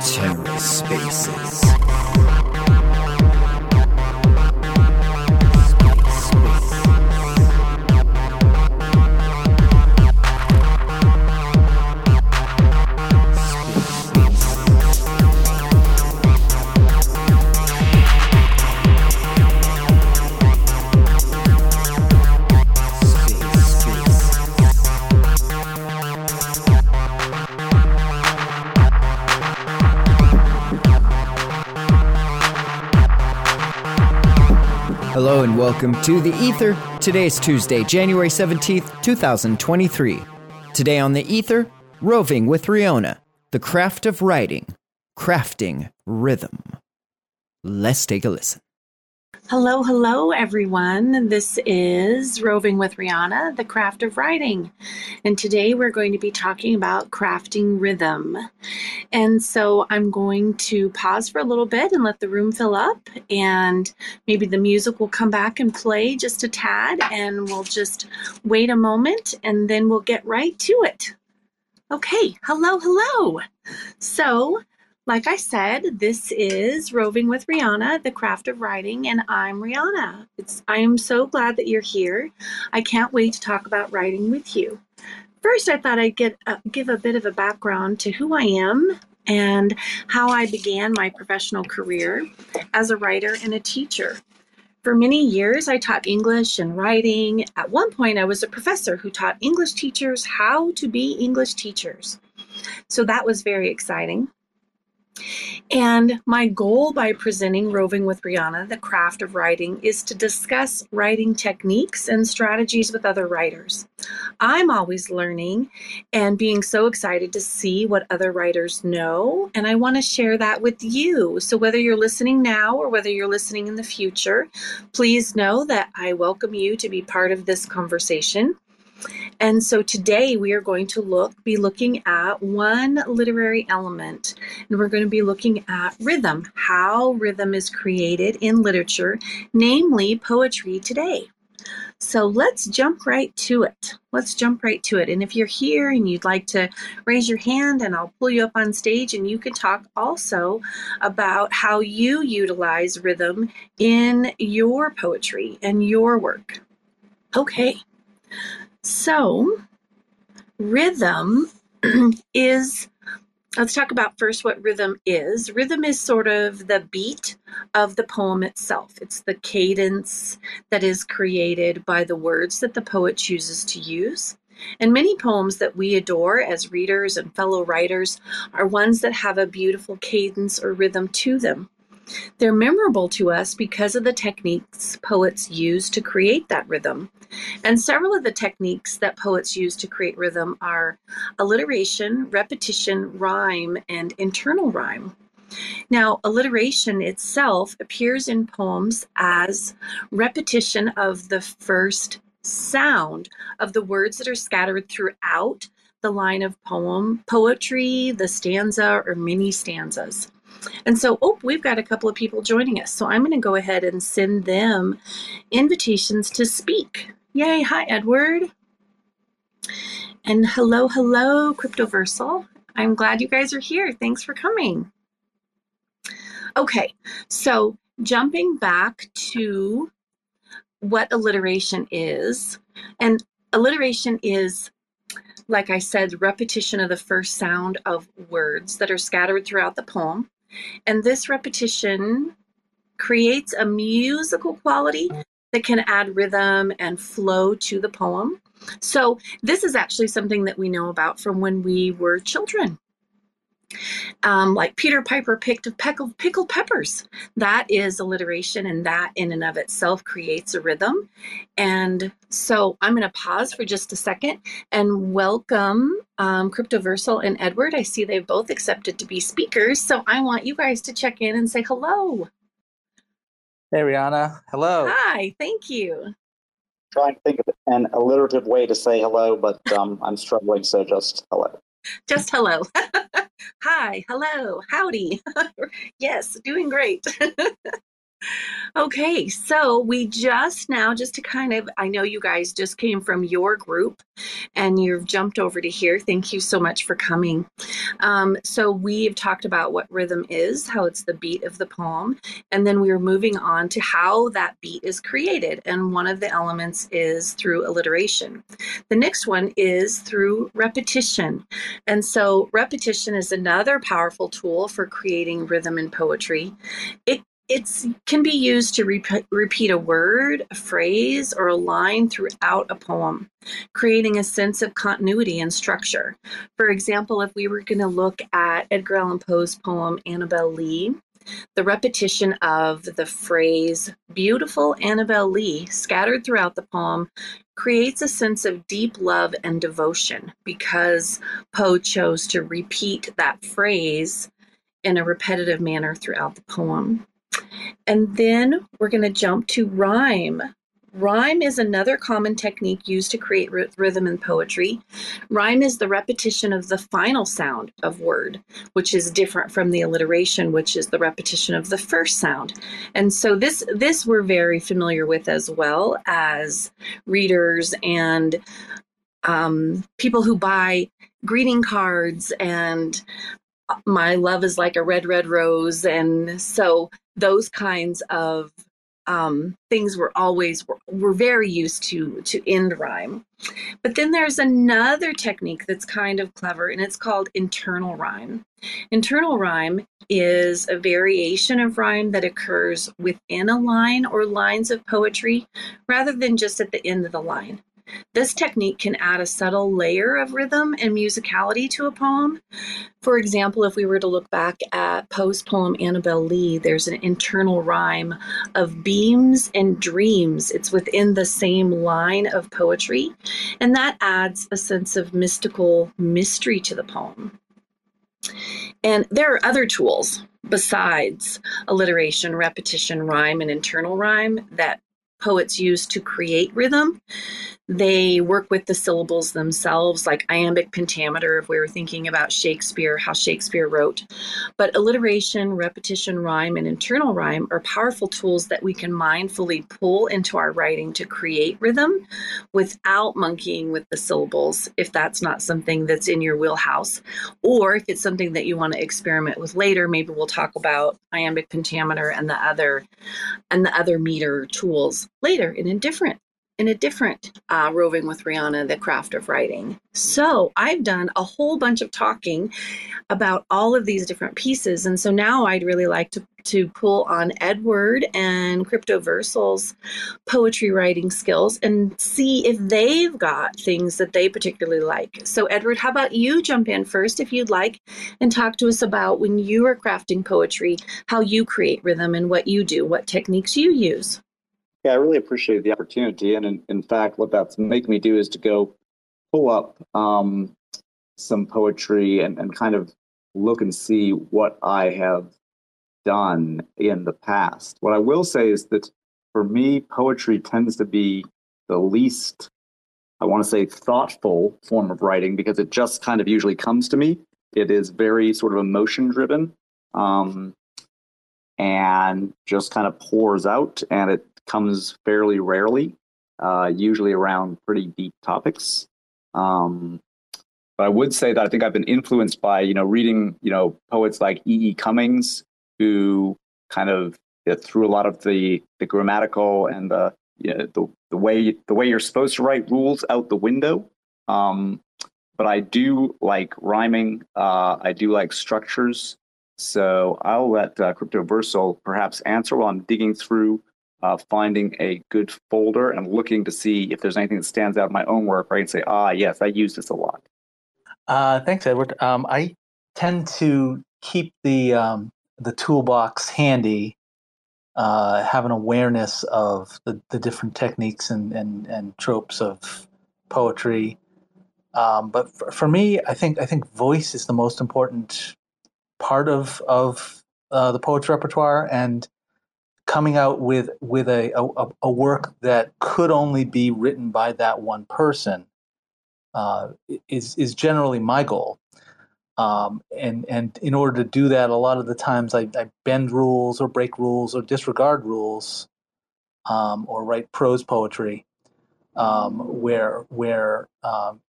TerraSpaces. Hello welcome to The Ether. Today is Tuesday, January 17th, 2023. Today on The Ether, roving with Rionna, the craft of writing, crafting rhythm. Let's take a listen. Hello, hello, everyone. This is Roving with Rionna, the craft of writing. And today we're going to be talking about crafting rhythm. And so I'm going to pause for a little bit and let the room fill up, and maybe the music will come back and play just a tad, and we'll just wait a moment and then we'll get right to it. Okay, hello, hello. So, like I said, this is Roving with Rionna, the craft of writing, and I'm Rionna. It's I am so glad that you're here. I can't wait to talk about writing with you. First, I thought I'd get uh, give a bit of a background to who I am and how I began my professional career as a writer and a teacher. For many years, I taught English and writing. At one point, I was a professor who taught English teachers how to be English teachers. So that was very exciting. And my goal by presenting Roving with Rionna, the craft of writing, is to discuss writing techniques and strategies with other writers. I'm always learning and being so excited to see what other writers know, and I want to share that with you. So, whether you're listening now or whether you're listening in the future, please know that I welcome you to be part of this conversation. And so today we are going to look be looking at one literary element and we're going to be looking at rhythm, how rhythm is created in literature, namely poetry today. So let's jump right to it. Let's jump right to it. And if you're here and you'd like to raise your hand and I'll pull you up on stage and you can talk also about how you utilize rhythm in your poetry and your work. Okay. So, rhythm is, let's talk about first what rhythm is. Rhythm is sort of the beat of the poem itself, it's the cadence that is created by the words that the poet chooses to use. And many poems that we adore as readers and fellow writers are ones that have a beautiful cadence or rhythm to them. They're memorable to us because of the techniques poets use to create that rhythm. And several of the techniques that poets use to create rhythm are alliteration, repetition, rhyme, and internal rhyme. Now, alliteration itself appears in poems as repetition of the first sound of the words that are scattered throughout the line of poem, poetry, the stanza, or mini stanzas. And so, oh, we've got a couple of people joining us. So I'm going to go ahead and send them invitations to speak. Yay. Hi, Edward. And hello, hello, Cryptoversal. I'm glad you guys are here. Thanks for coming. Okay, so jumping back to what alliteration is, and alliteration is like I said, repetition of the first sound of words that are scattered throughout the poem. And this repetition creates a musical quality that can add rhythm and flow to the poem. So, this is actually something that we know about from when we were children. Um, like Peter Piper picked a peck of pickled, peppers. That is alliteration, and that in and of itself creates a rhythm. And so I'm going to pause for just a second and welcome um, Cryptoversal and Edward. I see they've both accepted to be speakers, so I want you guys to check in and say hello. Hey, Rionna. Hello. Hi, thank you. Trying to think of an alliterative way to say hello, but um, I'm struggling, so just hello. Just hello. Hi, hello, howdy. yes, doing great. Okay, so we just now, just to kind of, I know you guys just came from your group and you've jumped over to here. Thank you so much for coming. Um, so we've talked about what rhythm is, how it's the beat of the poem, and then we are moving on to how that beat is created. And one of the elements is through alliteration. The next one is through repetition. And so repetition is another powerful tool for creating rhythm in poetry. It it can be used to repeat a word, a phrase, or a line throughout a poem, creating a sense of continuity and structure. For example, if we were going to look at Edgar Allan Poe's poem Annabel Lee, the repetition of the phrase beautiful Annabel Lee scattered throughout the poem creates a sense of deep love and devotion because Poe chose to repeat that phrase in a repetitive manner throughout the poem. And then we're going to jump to rhyme. Rhyme is another common technique used to create r- rhythm in poetry. Rhyme is the repetition of the final sound of word, which is different from the alliteration, which is the repetition of the first sound. And so this this we're very familiar with as well as readers and um, people who buy greeting cards and my love is like a red red rose and so those kinds of um, things were always were, were very used to to end rhyme. But then there's another technique that's kind of clever, and it's called internal rhyme. Internal rhyme is a variation of rhyme that occurs within a line or lines of poetry rather than just at the end of the line. This technique can add a subtle layer of rhythm and musicality to a poem. For example, if we were to look back at Poe's poem Annabel Lee, there's an internal rhyme of beams and dreams. It's within the same line of poetry, and that adds a sense of mystical mystery to the poem. And there are other tools besides alliteration, repetition, rhyme, and internal rhyme that poets use to create rhythm. They work with the syllables themselves, like iambic pentameter, if we were thinking about Shakespeare, how Shakespeare wrote. But alliteration, repetition, rhyme, and internal rhyme are powerful tools that we can mindfully pull into our writing to create rhythm without monkeying with the syllables, if that's not something that's in your wheelhouse. Or if it's something that you want to experiment with later, maybe we'll talk about iambic pentameter and the other and the other meter tools later in a different in a different uh, Roving with Rionna, The Craft of Writing. So I've done a whole bunch of talking about all of these different pieces. And so now I'd really like to, to pull on Edward and Cryptoversal's poetry writing skills and see if they've got things that they particularly like. So, Edward, how about you jump in first if you'd like and talk to us about when you are crafting poetry, how you create rhythm and what you do, what techniques you use. Yeah, I really appreciate the opportunity. And in, in fact, what that's make me do is to go pull up um, some poetry and, and kind of look and see what I have done in the past. What I will say is that for me, poetry tends to be the least, I want to say, thoughtful form of writing because it just kind of usually comes to me. It is very sort of emotion driven um, and just kind of pours out and it comes fairly rarely, uh, usually around pretty deep topics. Um, but I would say that I think I've been influenced by you know reading you know poets like E. E. Cummings, who kind of threw a lot of the the grammatical and the you know, the the way the way you're supposed to write rules out the window. Um, but I do like rhyming. Uh, I do like structures. So I'll let uh, Cryptoversal perhaps answer while I'm digging through uh, finding a good folder and looking to see if there's anything that stands out in my own work where I can say, ah, yes, I use this a lot. Uh, thanks, Edward. Um, I tend to keep the um, the toolbox handy, uh, have an awareness of the, the different techniques and, and, and tropes of poetry. Um, but for, for, me, I think I think voice is the most important part of of uh, the poet's repertoire, and coming out with with a, a, a work that could only be written by that one person uh, is is generally my goal. Um, and and in order to do that, a lot of the times I, I bend rules or break rules or disregard rules, um, or write prose poetry, um, where where um,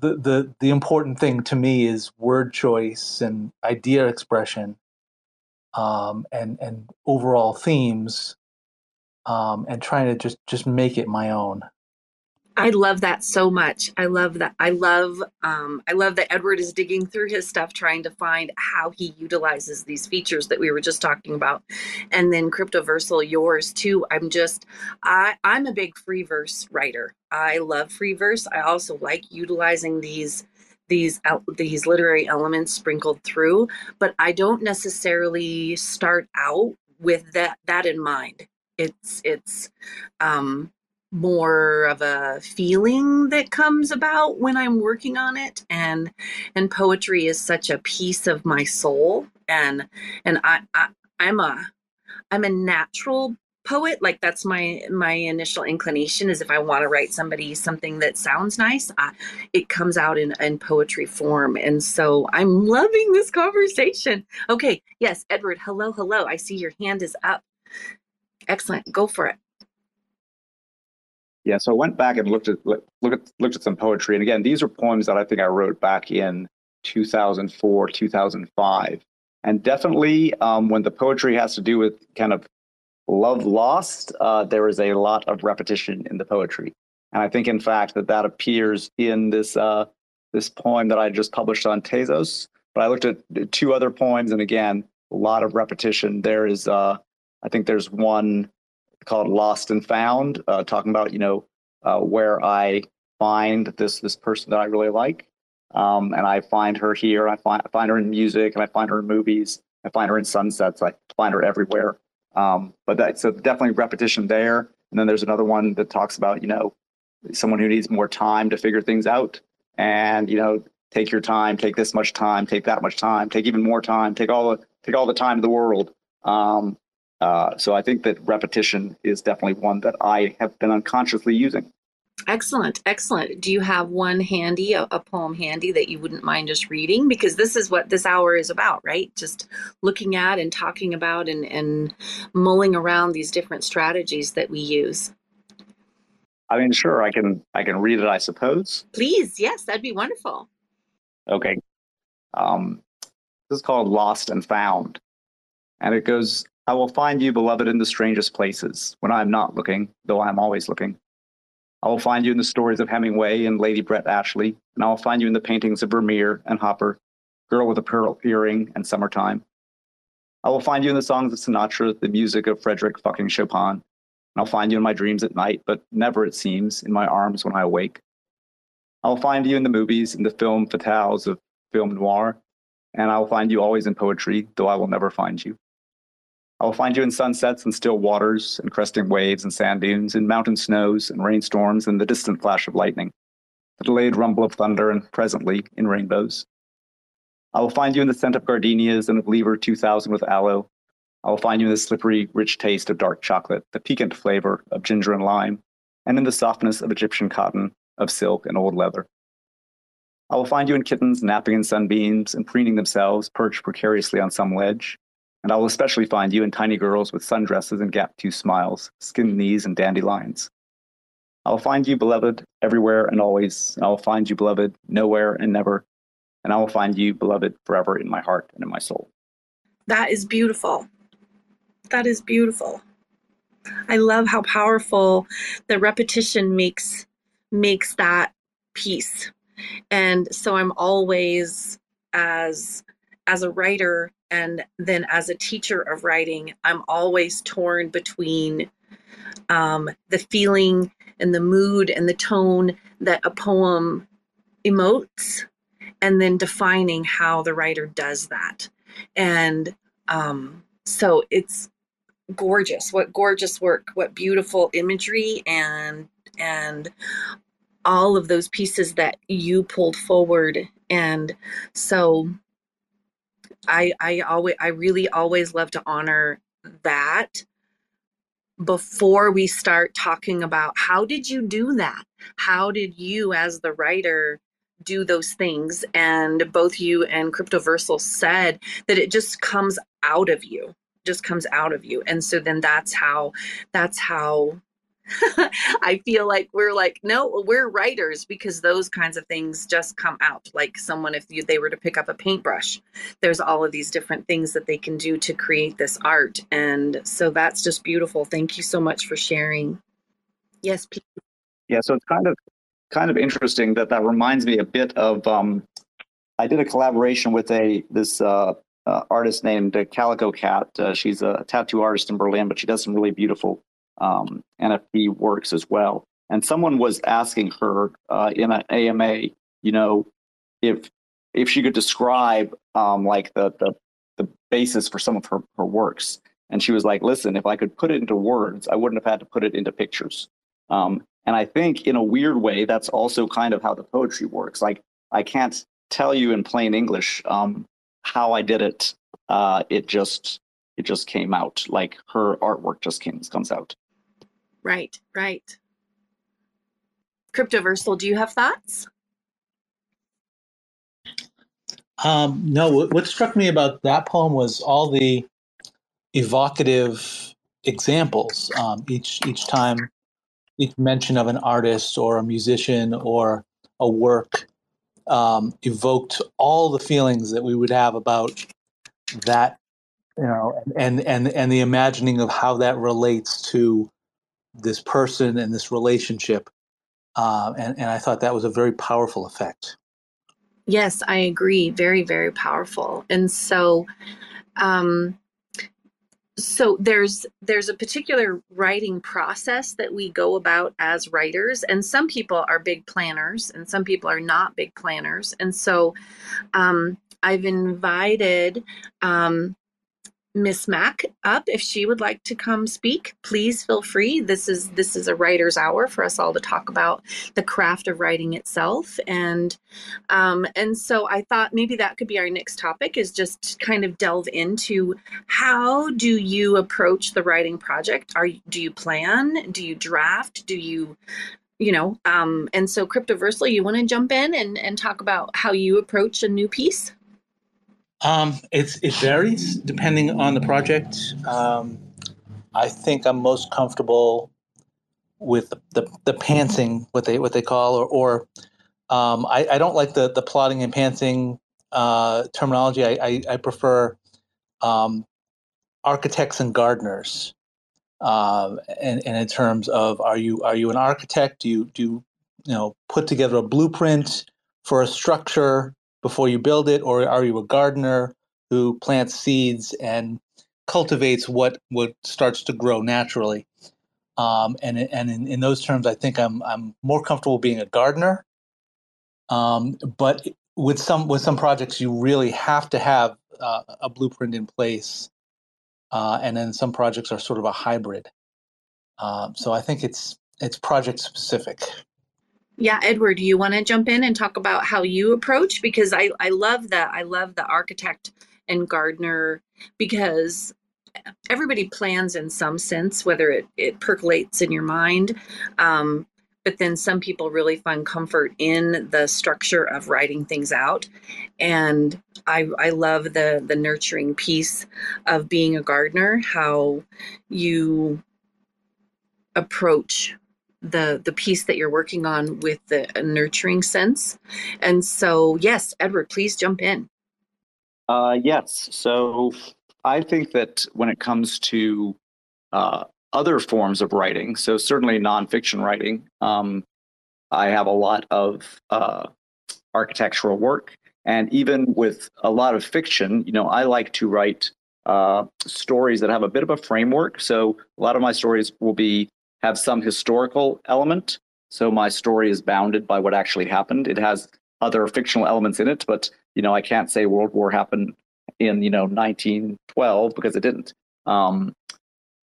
the the the important thing to me is word choice and idea expression, um, and and overall themes, um, and trying to just just make it my own. I love that so much. I love that. I love um, I love that Edward is digging through his stuff trying to find how he utilizes these features that we were just talking about. And then Cryptoversal, yours too. I'm just I I'm a big free verse writer. I love free verse. I also like utilizing these these these literary elements sprinkled through, but I don't necessarily start out with that that in mind. It's it's um more of a feeling that comes about when I'm working on it and and poetry is such a piece of my soul and and I, I I'm a I'm a natural poet like that's my my initial inclination is if I want to write somebody something that sounds nice uh, it comes out in in poetry form. And so I'm loving this conversation. Okay yes Edward hello hello. I see your hand is up. Excellent. Go for it. Yeah, so I went back and looked at look at looked at some poetry, and again, these are poems that I think I wrote back in 2004, 2005, and definitely um, when the poetry has to do with kind of love lost, uh, there is a lot of repetition in the poetry, and I think, in fact, that that appears in this uh, this poem that I just published on Tezos. But I looked at two other poems, and again, a lot of repetition. There is, uh, I think, there's one called Lost and Found, uh, talking about you know uh, where I find this this person that I really like, um, and I find her here. I find I find her in music, and I find her in movies. I find her in sunsets. I find her everywhere. Um, but that's so definitely repetition there. And then there's another one that talks about you know someone who needs more time to figure things out, and you know take your time, take this much time, take that much time, take even more time, take all the take all the time in the world. Um, uh, so I think that repetition is definitely one that I have been unconsciously using. Excellent, excellent. Do you have one handy, a, a, poem handy that you wouldn't mind just reading? Because this is what this hour is about, right? Just looking at and talking about and, and mulling around these different strategies that we use. I mean, sure, I can I can read it, I suppose. Please, yes, that'd be wonderful. Okay. Um, this is called Lost and Found. And it goes I will find you, beloved, in the strangest places, when I am not looking, though I am always looking. I will find you in the stories of Hemingway and Lady Brett Ashley, and I will find you in the paintings of Vermeer and Hopper, Girl with a Pearl Earring, and Summertime. I will find you in the songs of Sinatra, the music of Frederick François Chopin, and I'll find you in my dreams at night, but never, it seems, in my arms when I awake. I will find you in the movies, in the film fatales of film noir, and I will find you always in poetry, though I will never find you. I will find you in sunsets and still waters and cresting waves and sand dunes, in mountain snows and rainstorms and the distant flash of lightning, the delayed rumble of thunder, and presently in rainbows. I will find you in the scent of gardenias and of Lever 2000 with aloe. I will find you in the slippery, rich taste of dark chocolate, the piquant flavor of ginger and lime, and in the softness of Egyptian cotton, of silk and old leather. I will find you in kittens napping in sunbeams and preening themselves perched precariously on some ledge, and I will especially find you in tiny girls with sundresses and gap tooth smiles, skinned knees, and dandelions. I will find you, beloved, everywhere and always, and I will find you, beloved, nowhere and never, and I will find you, beloved, forever in my heart and in my soul. That is beautiful. That is beautiful. I love how powerful the repetition makes makes that piece. And so I'm always as as a writer and then as a teacher of writing i'm always torn between um, the feeling and the mood and the tone that a poem emotes and then defining how the writer does that. And um, so it's gorgeous. What gorgeous work what beautiful imagery and and all of those pieces that you pulled forward. And so I I always I really always love to honor that before we start talking about how did you do that? How did you as the writer do those things and both you and cryptoversal said that it just comes out of you just comes out of you and so then that's how that's how I feel like we're like, no, we're writers because those kinds of things just come out. Like someone, if you, they were to pick up a paintbrush, there's all of these different things that they can do to create this art. And so that's just beautiful. Thank you so much for sharing. Yes. Yeah, so it's kind of kind of interesting that that reminds me a bit of. Um, I did a collaboration with a this uh, uh, artist named Calico Cat. Uh, she's a tattoo artist in Berlin, but she does some really beautiful um, NFT works as well. And someone was asking her uh, in an AMA, you know, if if she could describe um, like the, the the basis for some of her, her works. And she was like, listen, if I could put it into words, I wouldn't have had to put it into pictures. Um, and I think in a weird way, that's also kind of how the poetry works. Like I can't tell you in plain English um, how I did it. Uh, it just it just came out. Like her artwork just came, comes out. Right, right. Cryptoversal, do you have thoughts? Um, no, what struck me about that poem was all the evocative examples. Um, each each time, each mention of an artist or a musician or a work um, evoked all the feelings that we would have about that, you know, and and and the imagining of how that relates to this person and this relationship. Uh, and, and I thought that was a very powerful effect. Yes, I agree. Very, very powerful. And so, um, so there's there's a particular writing process that we go about as writers and some people are big planners and some people are not big planners and so um, i've invited um, Miss Mac up if she would like to come speak. Please feel free. This is this is a writer's hour for us all to talk about the craft of writing itself, and um, and so I thought maybe that could be our next topic is just kind of delve into how do you approach the writing project? Are do you plan? Do you draft? Do you you know um, and so cryptoversal you want to jump in and, and talk about how you approach a new piece um, it's it varies depending on the project. Um, I think I'm most comfortable with the, the, the pantsing, what they what they call, or, or um, I, I don't like the the plotting and pantsing uh, terminology. I, I, I prefer um, architects and gardeners. Um, and, and in terms of are you are you an architect? Do you do you, you know put together a blueprint for a structure before you build it, or are you a gardener who plants seeds and cultivates what what starts to grow naturally? Um, and and in, in, those terms, I think I'm I'm more comfortable being a gardener. Um, but with some with some projects, you really have to have uh, a blueprint in place, uh, and then some projects are sort of a hybrid. Um, so I think it's it's project specific. Yeah, Edward, you want to jump in and talk about how you approach? Because I, I love that. I love the architect and gardener because everybody plans in some sense, whether it, it percolates in your mind. Um, but then some people really find comfort in the structure of writing things out. And I, I love the the nurturing piece of being a gardener, how you approach the the piece that you're working on with the nurturing sense. And so, yes, Edward, please jump in. Uh, yes. So I think that when it comes to uh, other forms of writing, so certainly nonfiction writing, um, I have a lot of uh, architectural work. And even with a lot of fiction, you know, I like to write uh, stories that have a bit of a framework. So a lot of my stories will be have some historical element. So my story is bounded by what actually happened. It has other fictional elements in it, but you know I can't say World War happened in you know 1912 because it didn't. Um,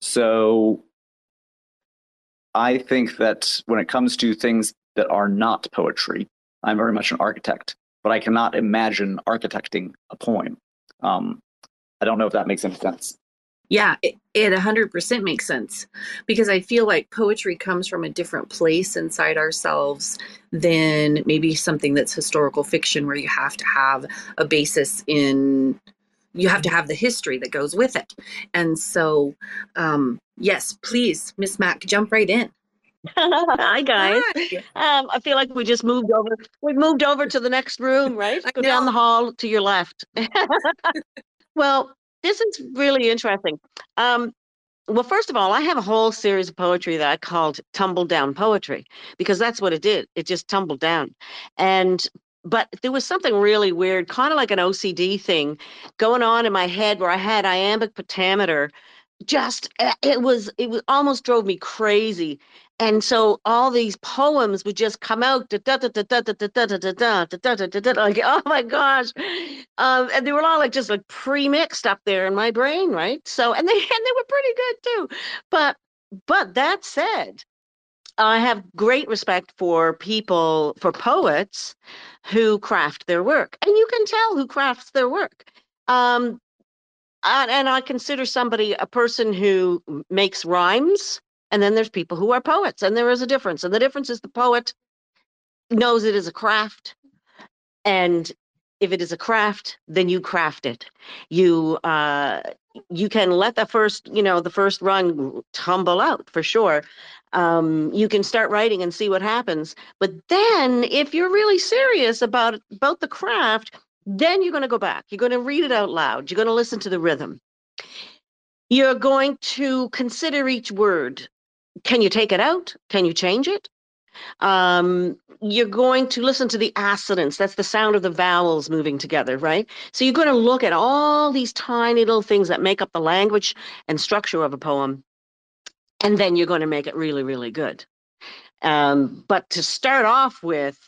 so I think that when it comes to things that are not poetry, I'm very much an architect, but I cannot imagine architecting a poem. Um, I don't know if that makes any sense. Yeah, it, it 100% makes sense because I feel like poetry comes from a different place inside ourselves than maybe something that's historical fiction where you have to have a basis in you have to have the history that goes with it. And so um yes, please, Miss Mac, jump right in. Hi guys. Hi. Um, I feel like we just moved over. We moved over to the next room, right? Go down the hall to your left. well, this is really interesting. Um, well, first of all, I have a whole series of poetry that I called tumble down poetry because that's what it did. It just tumbled down. And but there was something really weird, kind of like an OCD thing going on in my head where I had iambic pentameter just it was it was almost drove me crazy and so all these poems would just come out like oh my gosh um, and they were all like just like pre-mixed up there in my brain right so and they and they were pretty good too but but that said I have great respect for people, for poets who craft their work. And you can tell who crafts their work. Um, and, and I consider somebody a person who makes rhymes, and then there's people who are poets, and there is a difference. And the difference is the poet knows it is a craft, and if it is a craft, then you craft it. You uh, you can let the first you know the first run tumble out for sure. Um, you can start writing and see what happens. But then, if you're really serious about about the craft, then you're going to go back. You're going to read it out loud. You're going to listen to the rhythm. You're going to consider each word. Can you take it out? Can you change it? Um, you're going to listen to the assonance. That's the sound of the vowels moving together, right? So you're going to look at all these tiny little things that make up the language and structure of a poem. And then you're going to make it really, really good. Um, but to start off with,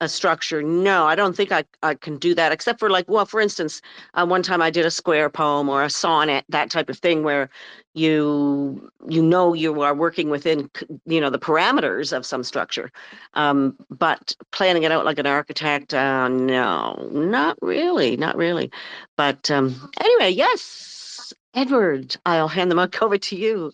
a structure. No, I don't think I, I can do that, except for like, well, for instance, uh, one time I did a square poem or a sonnet, that type of thing, where you you know you are working within you know the parameters of some structure, um, but planning it out like an architect, uh, no, not really, not really. But um, anyway, yes, Edward, I'll hand the mic over to you.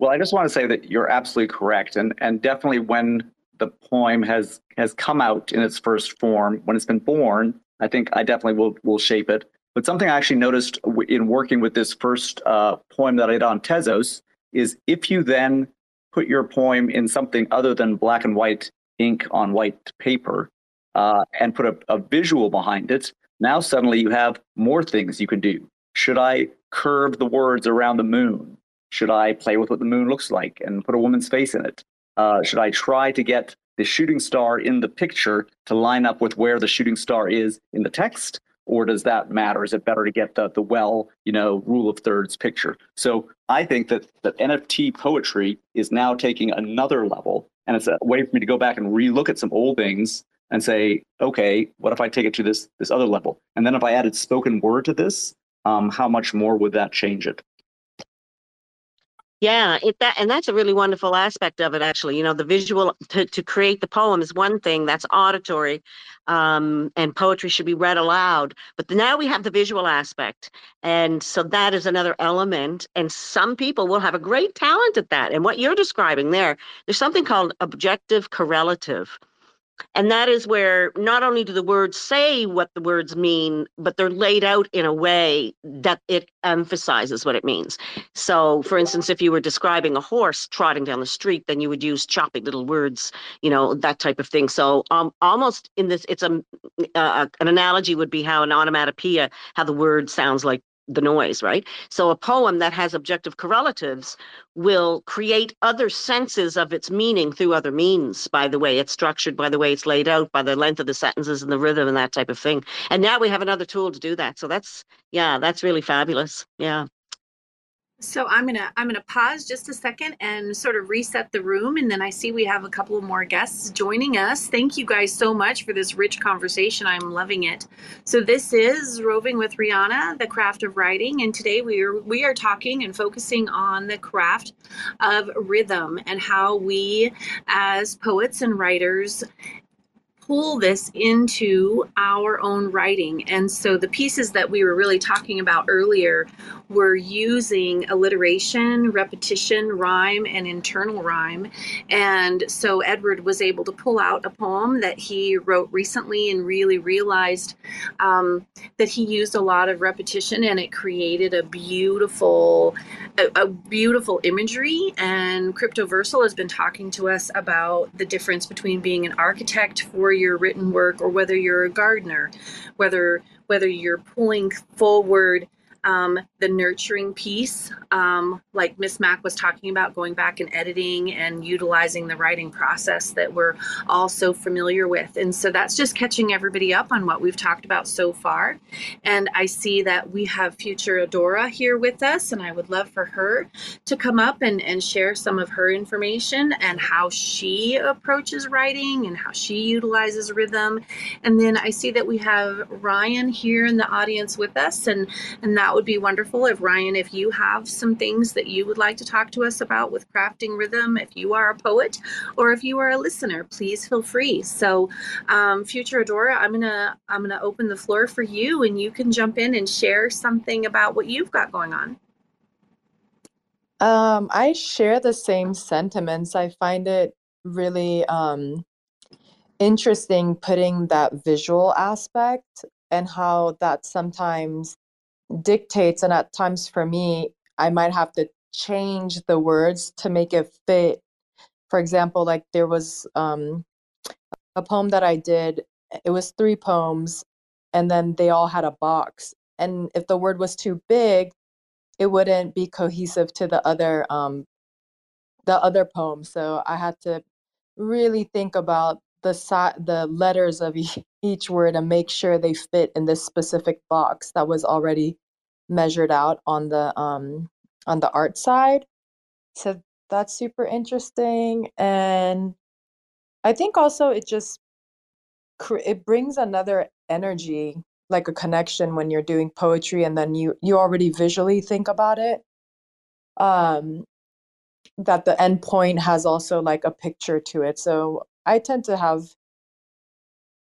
Well, I just want to say that you're absolutely correct, and and definitely when the poem has has come out in its first form. When it's been born, I think I definitely will will shape it. But something I actually noticed in working with this first uh, poem that I did on Tezos is if you then put your poem in something other than black and white ink on white paper uh, and put a, a visual behind it, now suddenly you have more things you can do. Should I curve the words around the moon? Should I play with what the moon looks like and put a woman's face in it? Uh, should I try to get the shooting star in the picture to line up with where the shooting star is in the text? Or does that matter? Is it better to get the, the well, you know, rule of thirds picture? So I think that, that NFT poetry is now taking another level. And it's a way for me to go back and relook at some old things and say, okay, what if I take it to this this other level? And then if I added spoken word to this, um, how much more would that change it? Yeah, it that and that's a really wonderful aspect of it. Actually, you know, the visual to to create the poem is one thing that's auditory, um, and poetry should be read aloud. But now we have the visual aspect, and so that is another element. And some people will have a great talent at that. And what you're describing there, there's something called objective correlative and that is where not only do the words say what the words mean, but they're laid out in a way that it emphasizes what it means. So, for instance, if you were describing a horse trotting down the street, then you would use choppy little words, you know, that type of thing. So, um, almost in this, it's a uh, an analogy would be how an onomatopoeia, how the word sounds like the noise, right? So a poem that has objective correlatives will create other senses of its meaning through other means by the way it's structured, by the way it's laid out, by the length of the sentences and the rhythm and that type of thing. And now we have another tool to do that. So that's, yeah, that's really fabulous. Yeah. So I'm gonna I'm gonna pause just a second and sort of reset the room, and then I see we have a couple more guests joining us. Thank you guys so much for this rich conversation. I'm loving it. So this is Roving with Rionna, the craft of writing, and today we are we are talking and focusing on the craft of rhythm and how we, as poets and writers, pull this into our own writing. And so the pieces that we were really talking about earlier were using alliteration, repetition, rhyme, and internal rhyme. And so Edward was able to pull out a poem that he wrote recently and really realized um, that he used a lot of repetition and it created a beautiful, a, a beautiful imagery. And Cryptoversal has been talking to us about the difference between being an architect for your written work or whether you're a gardener, whether whether you're pulling forward um, the nurturing piece, um, like Miss Mac was talking about, going back and editing and utilizing the writing process that we're all so familiar with. And so that's just catching everybody up on what we've talked about so far. And I see that we have Futuradora here with us, and I would love for her to come up and, and share some of her information and how she approaches writing and how she utilizes rhythm. And then I see that we have Ryan here in the audience with us, and, and that would be wonderful if Ryan, if you have some things that you would like to talk to us about with crafting rhythm, if you are a poet or if you are a listener, please feel free. So, um, Futuradora, I'm gonna I'm gonna open the floor for you, and you can jump in and share something about what you've got going on. Um, I share the same sentiments. I find it really um, interesting putting that visual aspect and how that sometimes dictates and at times for me i might have to change the words to make it fit. For example like there was um, a poem that i did it was three poems and then they all had a box. And if the word was too big it wouldn't be cohesive to the other um, the other poem. So i had to really think about the si- the letters of each word and make sure they fit in this specific box that was already measured out on the um on the art side. So that's super interesting and i think also it just it brings another energy like a connection when you're doing poetry and then you you already visually think about it. Um that the end point has also like a picture to it. So i tend to have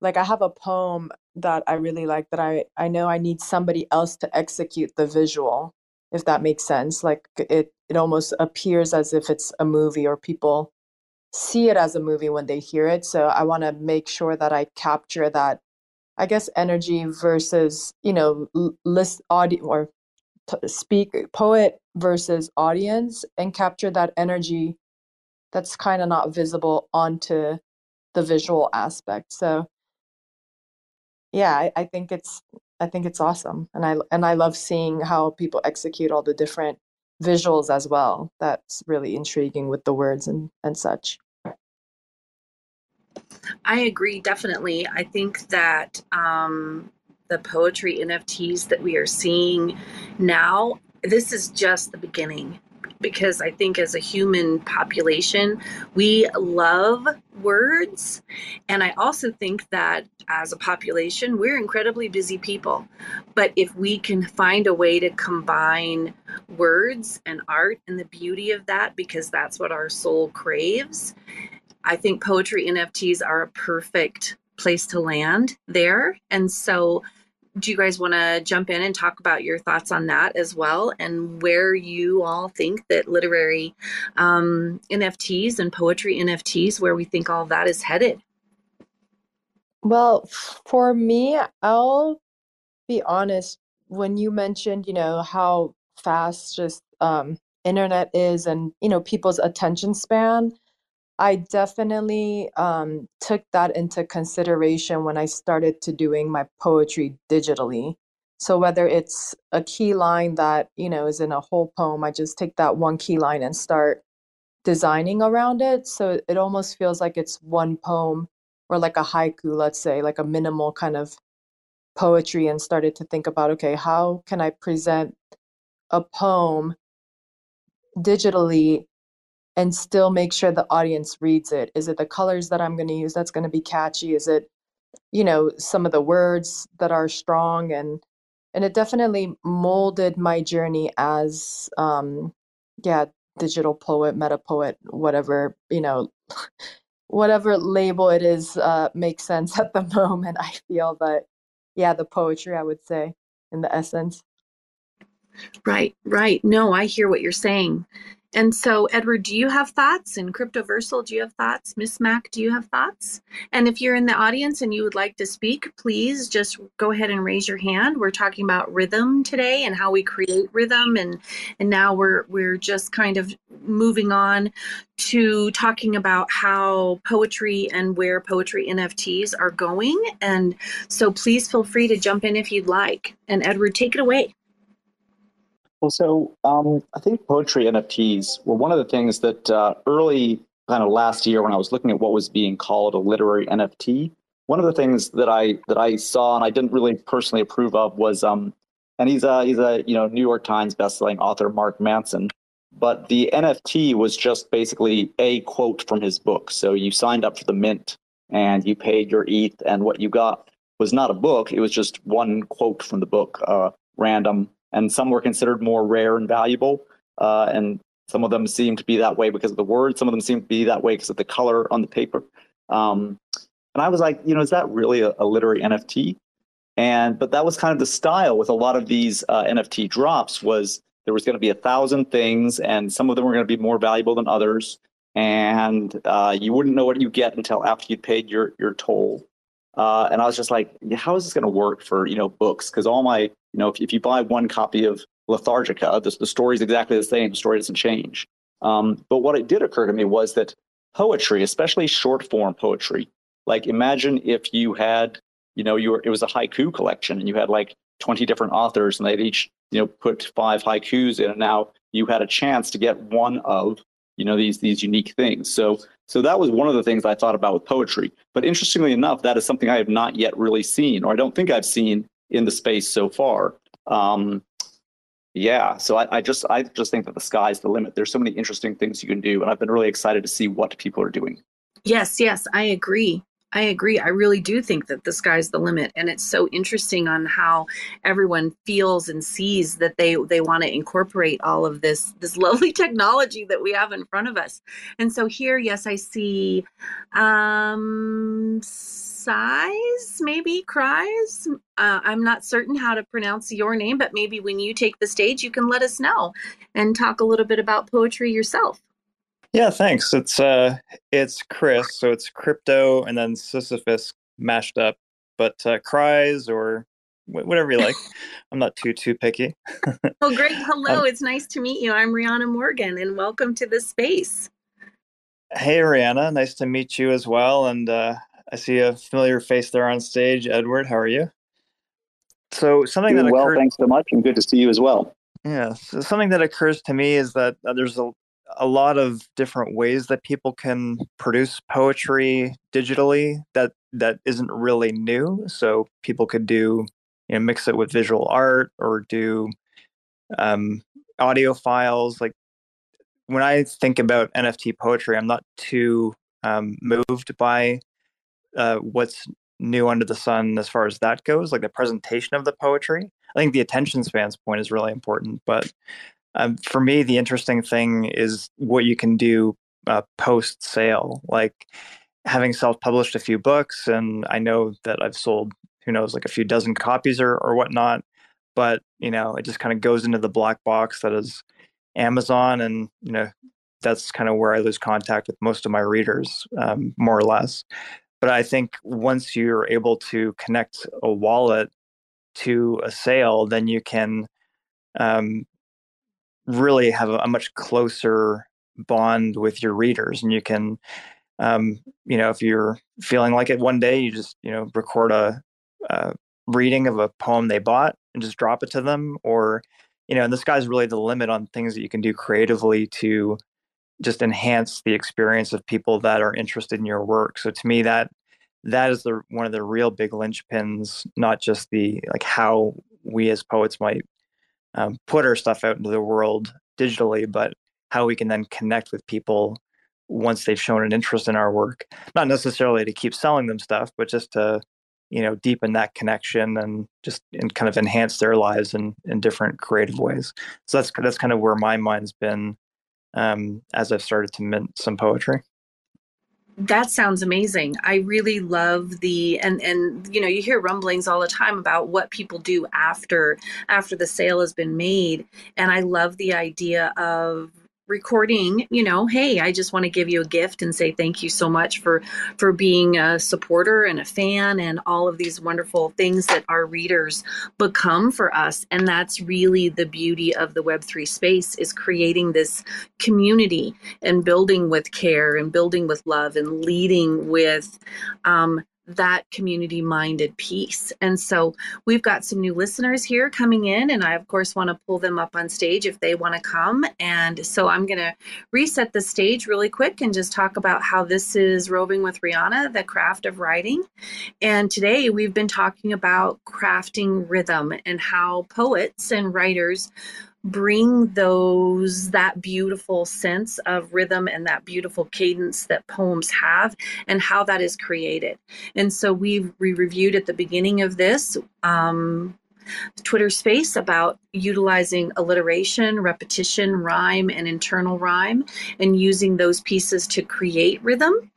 like i have a poem that I really like that I I know I need somebody else to execute the visual if that makes sense like it it almost appears as if it's a movie or people see it as a movie when they hear it so I want to make sure that I capture that I guess energy versus you know list audio or t- speak poet versus audience and capture that energy that's kind of not visible onto the visual aspect so yeah, I, I think it's I think it's awesome, and I and I love seeing how people execute all the different visuals as well. That's really intriguing with the words and and such. I agree, definitely. I think that um, the poetry NFTs that we are seeing now, this is just the beginning because I think as a human population, we love words. And I also think that as a population, we're incredibly busy people. But if we can find a way to combine words and art and the beauty of that, because that's what our soul craves, I think poetry NFTs are a perfect place to land there. And so do you guys want to jump in and talk about your thoughts on that as well? And where you all think that literary um, nfts and poetry nfts where we think all that is headed? Well for me i'll be honest when you mentioned you know how fast just um, internet is and you know people's attention span I definitely um, took that into consideration when I started to doing my poetry digitally. So whether it's a key line that you know is in a whole poem, I just take that one key line and start designing around it. So it almost feels like it's one poem or like a haiku, let's say, like a minimal kind of poetry, and started to think about okay, how can I present a poem digitally and still make sure the audience reads it is it the colors that i'm going to use that's going to be catchy is it you know some of the words that are strong and and it definitely molded my journey as um yeah digital poet meta poet whatever you know whatever label it is uh, makes sense at the moment. I feel, but yeah, the poetry, I would say, in the essence. Right, right. No, I hear what you're saying. And so, Edward, do you have thoughts? And Cryptoversal, do you have thoughts? Miss Mac, do you have thoughts? And if you're in the audience and you would like to speak, please just go ahead and raise your hand. We're talking about rhythm today and how we create rhythm, and and now we're we're just kind of moving on to talking about how poetry and where poetry NFTs are going. And so, please feel free to jump in if you'd like. And Edward, take it away. Well, so um, I think poetry NFTs were one of the things that uh, early kind of last year when I was looking at what was being called a literary NFT, one of the things that I that I saw and I didn't really personally approve of was um, and he's a he's a you know New York Times bestselling author Mark Manson, but the NFT was just basically a quote from his book. So you signed up for the mint and you paid your ETH, and what you got was not a book; it was just one quote from the book, uh, random and some were considered more rare and valuable. Uh, and some of them seem to be that way because of the word. Some of them seem to be that way because of the color on the paper. Um, and I was like, you know, is that really a, a, literary NFT? And but that was kind of the style with a lot of these uh, NFT drops was there was going to be a thousand things, and some of them were going to be more valuable than others, and uh, you wouldn't know what you get until after you'd paid your your toll. Uh, and I was just like, how is this going to work for you know books? Because all my you know, if, if you buy one copy of Lethargica, the, the story is exactly the same. The story doesn't change. Um, but what it did occur to me was that poetry, especially short form poetry, like imagine if you had, you know, you were, it was a haiku collection and you had like 20 different authors and they'd each, you know, put five haikus in and now you had a chance to get one of, you know, these, these unique things. So, so that was one of the things I thought about with poetry. But interestingly enough, that is something I have not yet really seen, or I don't think I've seen in the space so far. Um, yeah, so I, I, just I just think that the sky's the limit. There's so many interesting things you can do, and I've been really excited to see what people are doing. Yes, yes, I agree. I agree. I really do think that the sky's the limit, and it's so interesting on how everyone feels and sees that they they want to incorporate all of this this lovely technology that we have in front of us. And so here, yes, I see um, size, maybe cries. Uh, I'm not certain how to pronounce your name, but maybe when you take the stage, you can let us know and talk a little bit about poetry yourself. Yeah, thanks. It's uh, it's Chris, so it's crypto and then Sisyphus mashed up, but uh, cries or whatever you like. I'm not too too picky. well, great. Hello, um, it's nice to meet you. I'm Rionna Morgan, and welcome to the space. Hey, Rionna, nice to meet you as well. And uh, I see a familiar face there on stage. Edward, how are you? So something Doing that well, thanks so much, and good to see you as well. Yeah, so something that occurs to me is that uh, there's a a lot of different ways that people can produce poetry digitally that that isn't really new. So people could do, you know, mix it with visual art or do um, audio files. Like when I think about NFT poetry, I'm not too um, moved by uh, what's new under the sun as far as that goes, like the presentation of the poetry. I think the attention spans point is really important, but um, for me, the interesting thing is what you can do uh, post sale. Like having self published a few books, and I know that I've sold, who knows, like a few dozen copies or, or whatnot. But, you know, it just kind of goes into the black box that is Amazon. And, you know, that's kind of where I lose contact with most of my readers, um, more or less. But I think once you're able to connect a wallet to a sale, then you can um, really have a, a, much closer bond with your readers and you can um, you know if you're feeling like it one day you just you know record a, a, reading of a poem they bought and just drop it to them or you know and the sky's really the limit on things that you can do creatively to just enhance the experience of people that are interested in your work. So to me that that is the one of the real big linchpins not just the like how we as poets might um, put our stuff out into the world digitally, but how we can then connect with people once they've shown an interest in our work. Not necessarily to keep selling them stuff, but just to you know deepen that connection and just and kind of enhance their lives in in different creative ways. So that's that's kind of where my mind's been um, as I've started to mint some poetry. That sounds amazing. I really love the and and you know you hear rumblings all the time about what people do after after the sale has been made and I love the idea of recording you know hey i just want to give you a gift and say thank you so much for for being a supporter and a fan and all of these wonderful things that our readers become for us. And that's really the beauty of the web3 space is creating this community and building with care and building with love and leading with um, that community minded piece. And so we've got some new listeners here coming in, and I, of course, want to pull them up on stage if they want to come. And so I'm going to reset the stage really quick and just talk about how this is Roving with Rionna, the craft of writing. And today we've been talking about crafting rhythm and how poets and writers bring those that beautiful sense of rhythm and that beautiful cadence that poems have and how that is created. And so we we reviewed at the beginning of this um, Twitter space about utilizing alliteration, repetition, rhyme, and internal rhyme, and using those pieces to create rhythm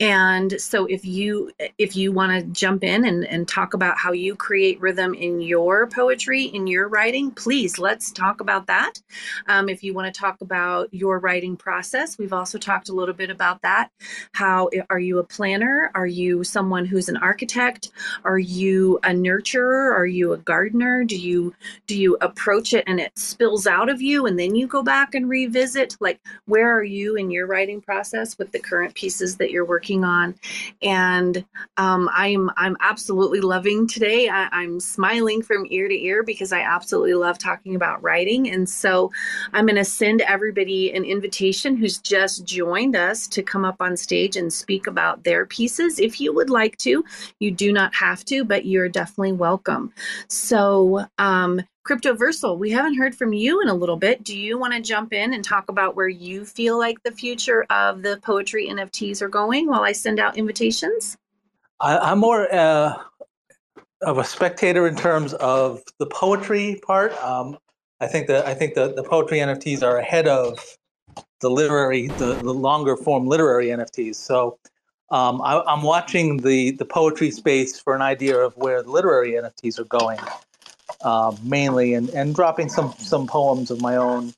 and so if you if you want to jump in and, and talk about how you create rhythm in your poetry in your writing please let's talk about that. Um, if you want to talk about your writing process we've also talked a little bit about that. How are you a planner? Are you someone who's an architect? Are you a nurturer? Are you a gardener? Do you do you approach it and it spills out of you and then you go back and revisit? Like where are you in your writing process with the current pieces that you're working working on, and um, I'm I'm absolutely loving today. I, I'm smiling from ear to ear because I absolutely love talking about writing, and so I'm going to send everybody an invitation who's just joined us to come up on stage and speak about their pieces. If you would like to, you do not have to, but you're definitely welcome. So um, Cryptoversal, we haven't heard from you in a little bit. Do you want to jump in and talk about where you feel like the future of the poetry NFTs are going while I send out invitations? I, am more uh, of a spectator in terms of the poetry part. Um, I think that I think the, the poetry NFTs are ahead of the literary, the, the longer form literary NFTs. So um, I, am watching the the poetry space for an idea of where the literary NFTs are going uh, mainly, and, and dropping some some poems of my own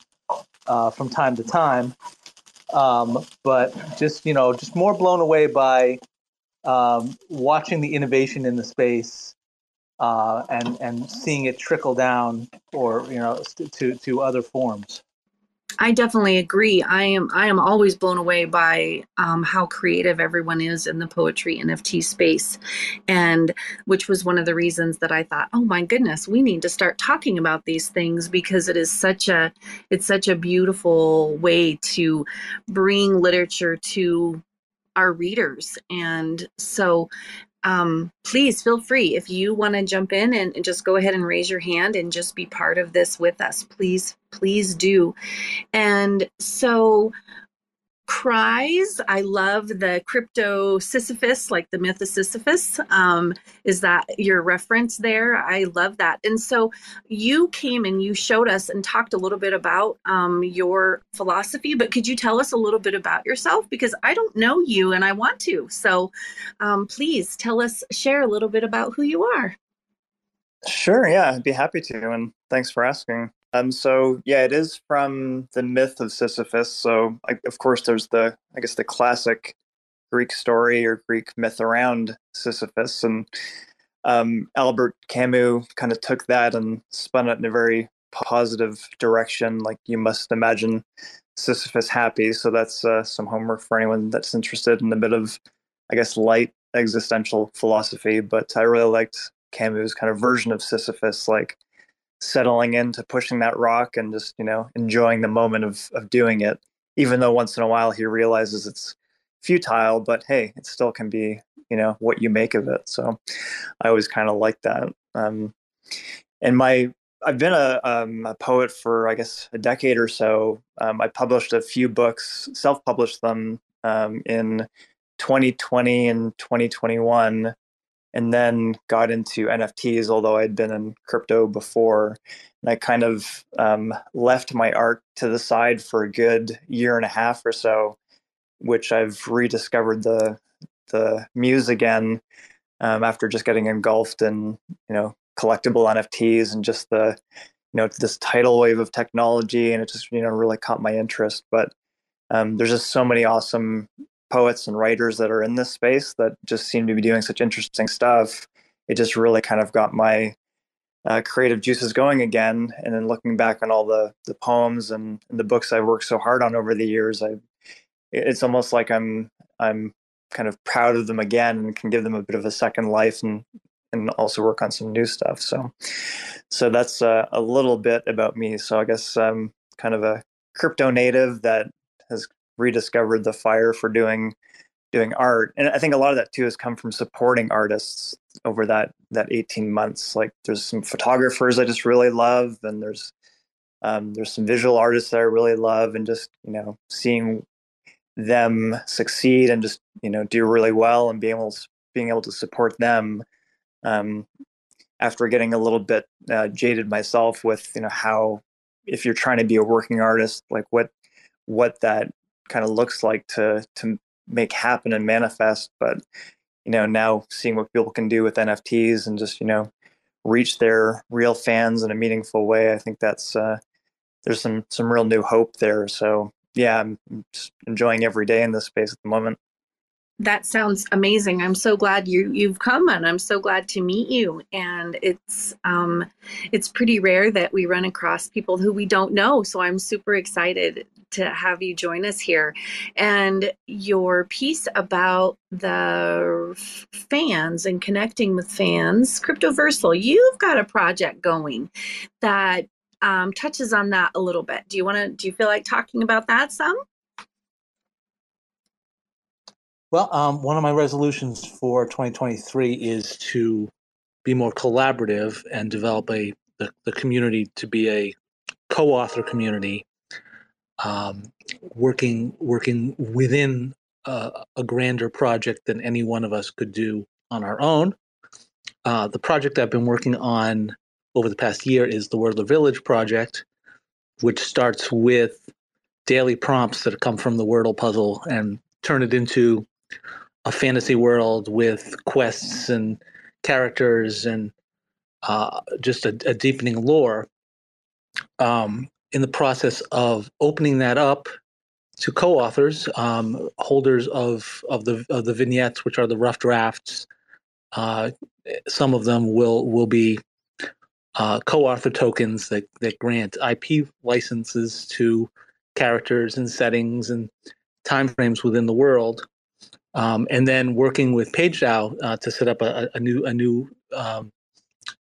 uh, from time to time. Um, but just you know, just more blown away by um, watching the innovation in the space uh, and and seeing it trickle down, or you know, to to other forms. I definitely agree. I am I am always blown away by um, how creative everyone is in the poetry NFT space, and which was one of the reasons that I thought, oh my goodness, we need to start talking about these things because it is such a it's such a beautiful way to bring literature to our readers, and so um, please feel free if you want to jump in and, and, just go ahead and raise your hand and just be part of this with us. Please, please do. And so cries. I love the crypto Sisyphus, like the myth of Sisyphus. Um, is that your reference there? I love that. And so you came and you showed us and talked a little bit about um, your philosophy, but could you tell us a little bit about yourself? Because I don't know you and I want to. So um, please tell us, share a little bit about who you are. Sure. Yeah, I'd be happy to. And thanks for asking. Um, so yeah, it is from the myth of Sisyphus. So I, of course, there's the I guess the classic Greek story or Greek myth around Sisyphus, and um, Albert Camus kind of took that and spun it in a very positive direction. Like you must imagine Sisyphus happy. So that's uh, some homework for anyone that's interested in a bit of, I guess, light existential philosophy. But I really liked Camus' kind of version of Sisyphus, like settling into pushing that rock and just you know enjoying the moment of of doing it even though once in a while he realizes it's futile but hey it still can be you know what you make of it. So i always kind of like that. Um and my i've been a, um, a poet for i guess a decade or so. Um, i published a few books self-published them um, in 2020 and 2021 and then got into NFTs, although I'd been in crypto before. And I kind of um, left my art to the side for a good year and a half or so which I've rediscovered the the muse again um, after just getting engulfed in you know collectible NFTs and just the you know this tidal wave of technology, and it just you know really caught my interest. But um, there's just so many awesome poets and writers that are in this space that just seem to be doing such interesting stuff. It just really kind of got my uh, creative juices going again. And then looking back on all the the poems and, and, the books I've worked so hard on over the years, I it's almost like I'm I'm kind of proud of them again and can give them a bit of a second life and and also work on some new stuff. So so that's uh, a little bit about me. So I guess I'm kind of a crypto native that has rediscovered the fire for doing doing art and i think a lot of that too has come from supporting artists over that that 18 months. Like there's some photographers i just really love and there's um, there's some visual artists that i really love and just you know seeing them succeed and just you know do really well and being able to, being able to support them um, after getting a little bit uh, jaded myself with you know how if you're trying to be a working artist like what what that kind of looks like to to make happen and manifest but you know now seeing what people can do with nfts and just you know reach their real fans in a meaningful way i think that's uh there's some some real new hope there. So yeah i'm enjoying every day in this space at the moment that sounds amazing. I'm so glad you you've come and I'm so glad to meet you. And it's um it's pretty rare that we run across people who we don't know. So I'm super excited to have you join us here. And your piece about the fans and connecting with fans, Cryptoversal, you've got a project going that um, touches on that a little bit. Do you want to? Do you feel like talking about that some? Well, um, one of my resolutions for 2023 is to be more collaborative and develop a the, the community to be a co-author community, um, working working within a, a, grander project than any one of us could do on our own. Uh, the project I've been working on over the past year is the Wordler Village project, which starts with daily prompts that come from the Wordle puzzle and turn it into a fantasy world with quests and characters and uh, just a, a, deepening lore. Um, in the process of opening that up to co-authors, um, holders of of the of the vignettes, which are the rough drafts, uh, some of them will will be uh, co-author tokens that that grant IP licenses to characters and settings and timeframes within the world um, and then working with PageDAO uh, to set up a, a new, a new, um,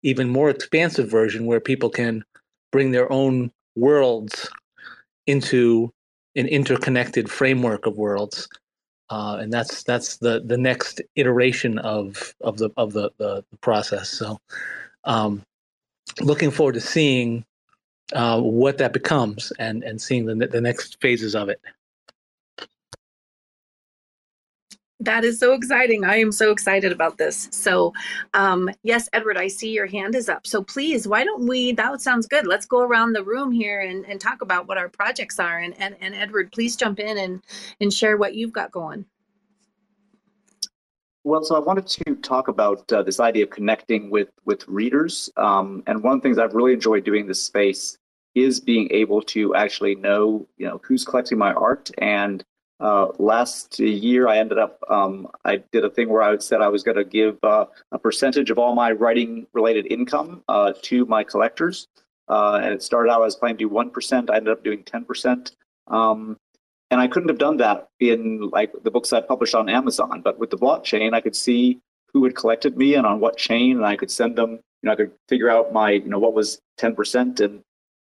even more expansive version where people can bring their own worlds into an interconnected framework of worlds. Uh, and that's that's the the next iteration of of the of the the, the process. So, um, looking forward to seeing uh, what that becomes and and seeing the the next phases of it. That is so exciting. I am so excited about this. So, um, yes, Edward, I see your hand is up. So, please, why don't we? That sounds good. Let's go around the room here and, and talk about what our projects are. And, and, and Edward, please jump in and, and share what you've got going. Well, so I wanted to talk about uh, this idea of connecting with with readers. Um, and one of the things I've really enjoyed doing this space is being able to actually know, you know, who's collecting my art and uh, last year, I ended up, um, I did a thing where I said I was going to give uh, a percentage of all my writing related income uh, to my collectors. Uh, and it started out, I was planning to do 1%. I ended up doing 10%. Um, and I couldn't have done that in like the books I published on Amazon. But with the blockchain, I could see who had collected me and on what chain, and I could send them, you know, I could figure out my, you know, what was 10% and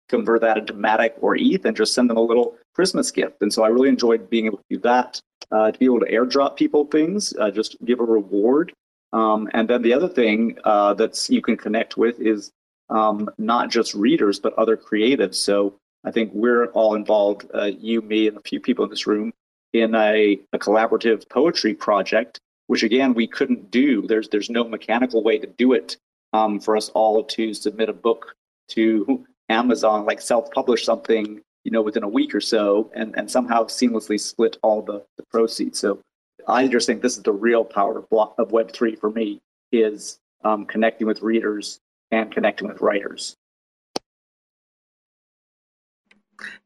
convert that into Matic or ETH and just send them a little Christmas gift. And so I really enjoyed being able to do that, uh, to be able to airdrop people things, uh, just give a reward. Um, and then the other thing uh, you can connect with is um, not just readers, but other creatives. So I think we're all involved, uh, you, me, and a few people in this room, in a, a collaborative poetry project, which again, we couldn't do. There's, there's no mechanical way to do it um, for us all to submit a book to Amazon, like self-publish something you know, within a week or so and, and somehow seamlessly split all the, the proceeds. So I just think this is the real power of, block, of Web3 for me is um, connecting with readers and connecting with writers.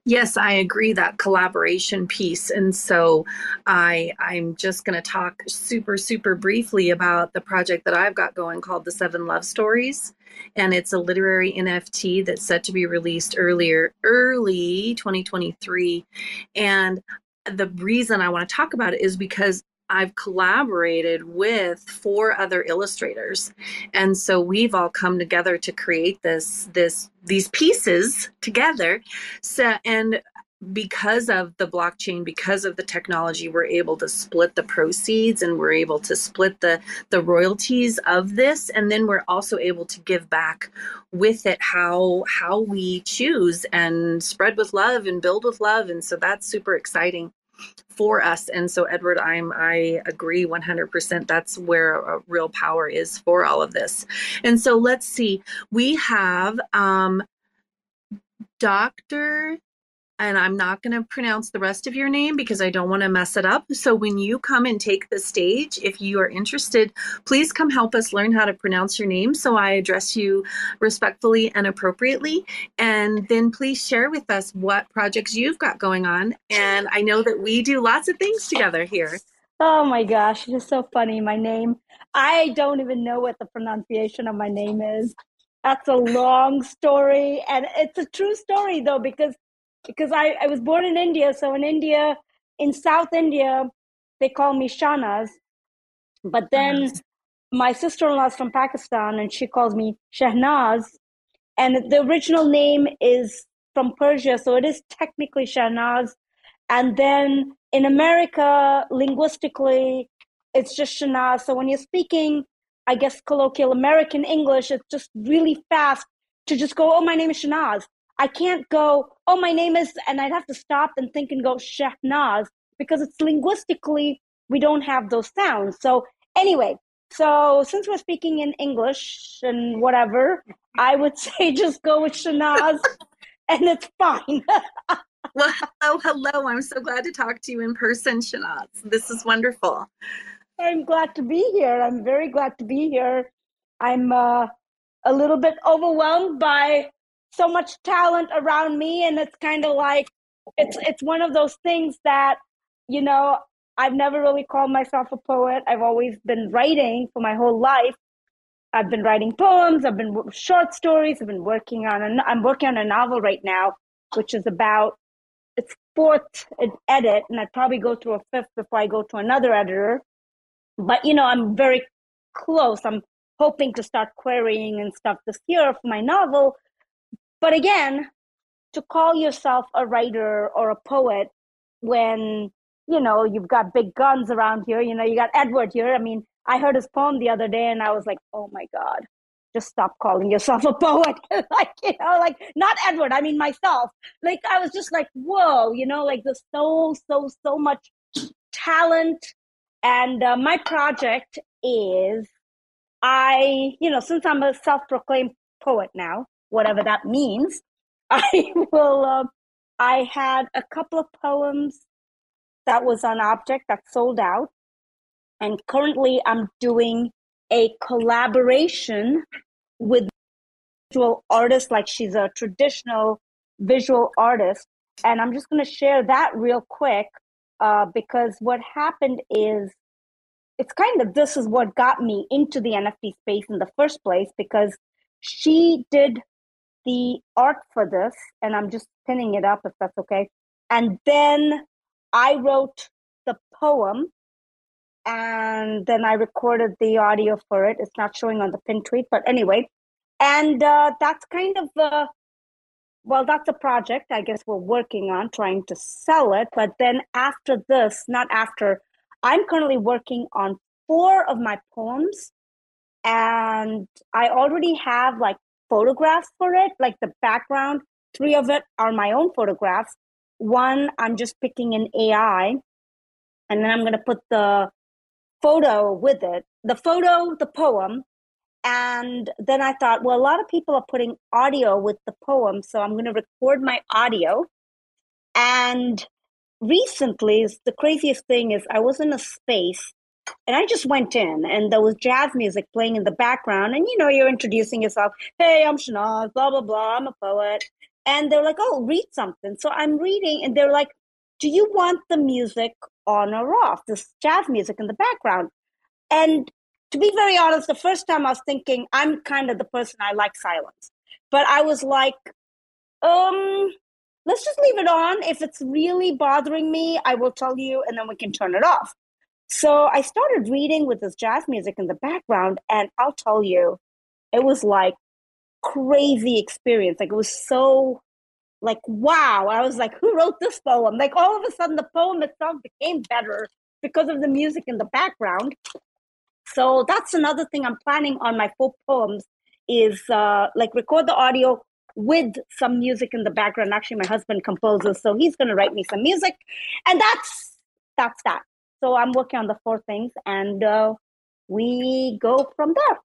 Yes, I agree that collaboration piece. And so I I'm just going to talk super super briefly about the project that I've got going called The Seven Love Stories and it's a literary NFT that's set to be released earlier early 2023 and the reason I want to talk about it is because I've collaborated with four other illustrators. And so we've all come together to create this this these pieces together. So and because of the blockchain because of the technology we're able to split the proceeds and we're able to split the the royalties of this and then we're also able to give back with it how how we choose and spread with love and build with love and so that's super exciting for us. And so, Edward, I'm I agree 100%. That's where real power is for all of this. And so, let's see. We have um, Dr and I'm not going to pronounce the rest of your name because I don't want to mess it up. So when you come and take the stage, if you are interested, please come help us learn how to pronounce your name so I address you respectfully and appropriately. And then please share with us what projects you've got going on. And I know that we do lots of things together here. Oh my gosh, it's so funny. My name, I don't even know what the pronunciation of my name is. That's a long story. And it's a true story though, because because I, I was born in India. So in India, in South India, they call me Shahnaz. But then uh-huh. my sister in law is from Pakistan and she calls me Shahnaz. And the original name is from Persia. So it is technically Shahnaz. And then in America, linguistically, it's just Shahnaz. So when you're speaking, I guess, colloquial American English, it's just really fast to just go, oh, my name is Shahnaz. I can't go, oh, my name is, and I'd have to stop and think and go Shehnaz because it's linguistically, we don't have those sounds. So, anyway, so since we're speaking in English and whatever, I would say just go with Shanaz and it's fine. well, hello, hello. I'm so glad to talk to you in person, Shanaz. This is wonderful. I'm glad to be here. I'm very glad to be here. I'm uh, a little bit overwhelmed by so much talent around me and it's kind of like it's it's one of those things that you know I've never really called myself a poet. I've always been writing for my whole life. I've been writing poems, I've been short stories, I've been working on I'm working on a novel right now which is about its fourth edit and I'd probably go through a fifth before I go to another editor. But you know, I'm very close. I'm hoping to start querying and stuff this year for my novel but again, to call yourself a writer or a poet when, you know, you've got big guns around here, you know, you got Edward here. I mean, I heard his poem the other day and I was like, oh my God, just stop calling yourself a poet. like, you know, like not Edward, I mean myself. Like, I was just like, whoa, you know, like there's so, so, so much talent. And uh, my project is I, you know, since I'm a self proclaimed poet now, whatever that means. I will. Uh, I had a couple of poems that was on objkt that sold out, and currently I'm doing a collaboration with visual artist, like she's a traditional visual artist, and I'm just going to share that real quick uh, because what happened is it's kind of this is what got me into the NFT space in the first place because she did the art for this, and I'm just pinning it up if that's okay. And then I wrote the poem, and then I recorded the audio for it. It's not showing on the pin tweet, but anyway, and uh, that's kind of uh, well, that's a project I guess we're working on trying to sell it. But then after this, not after, I'm currently working on four of my poems and I already have like photographs for it, like the background. Three of it are my own photographs. One, I'm just picking an AI, and then I'm going to put the photo with it. The photo, the poem, and then I thought, well, a lot of people are putting audio with the poem, so I'm going to record my audio. And recently, the craziest thing is I was in a space and I just went in and there was jazz music playing in the background. And you know, you're introducing yourself. Hey, I'm Shanaz, blah, blah, blah. I'm a poet. And they're like, oh, read something. So I'm reading and they're like, do you want the music on or off? This jazz music in the background. And to be very honest, the first time I was thinking, I'm kind of the person I like silence. But I was like, um, let's just leave it on. If it's really bothering me, I will tell you and then we can turn it off. So I started reading with this jazz music in the background, and I'll tell you, it was like crazy experience. Like it was so like wow. I was like, who wrote this poem? Like all of a sudden the poem itself became better because of the music in the background. So that's another thing I'm planning on my full poems is uh, like record the audio with some music in the background. Actually, my husband composes, so he's going to write me some music, and that's that's that. So I'm working on the four things, and uh, we go from there.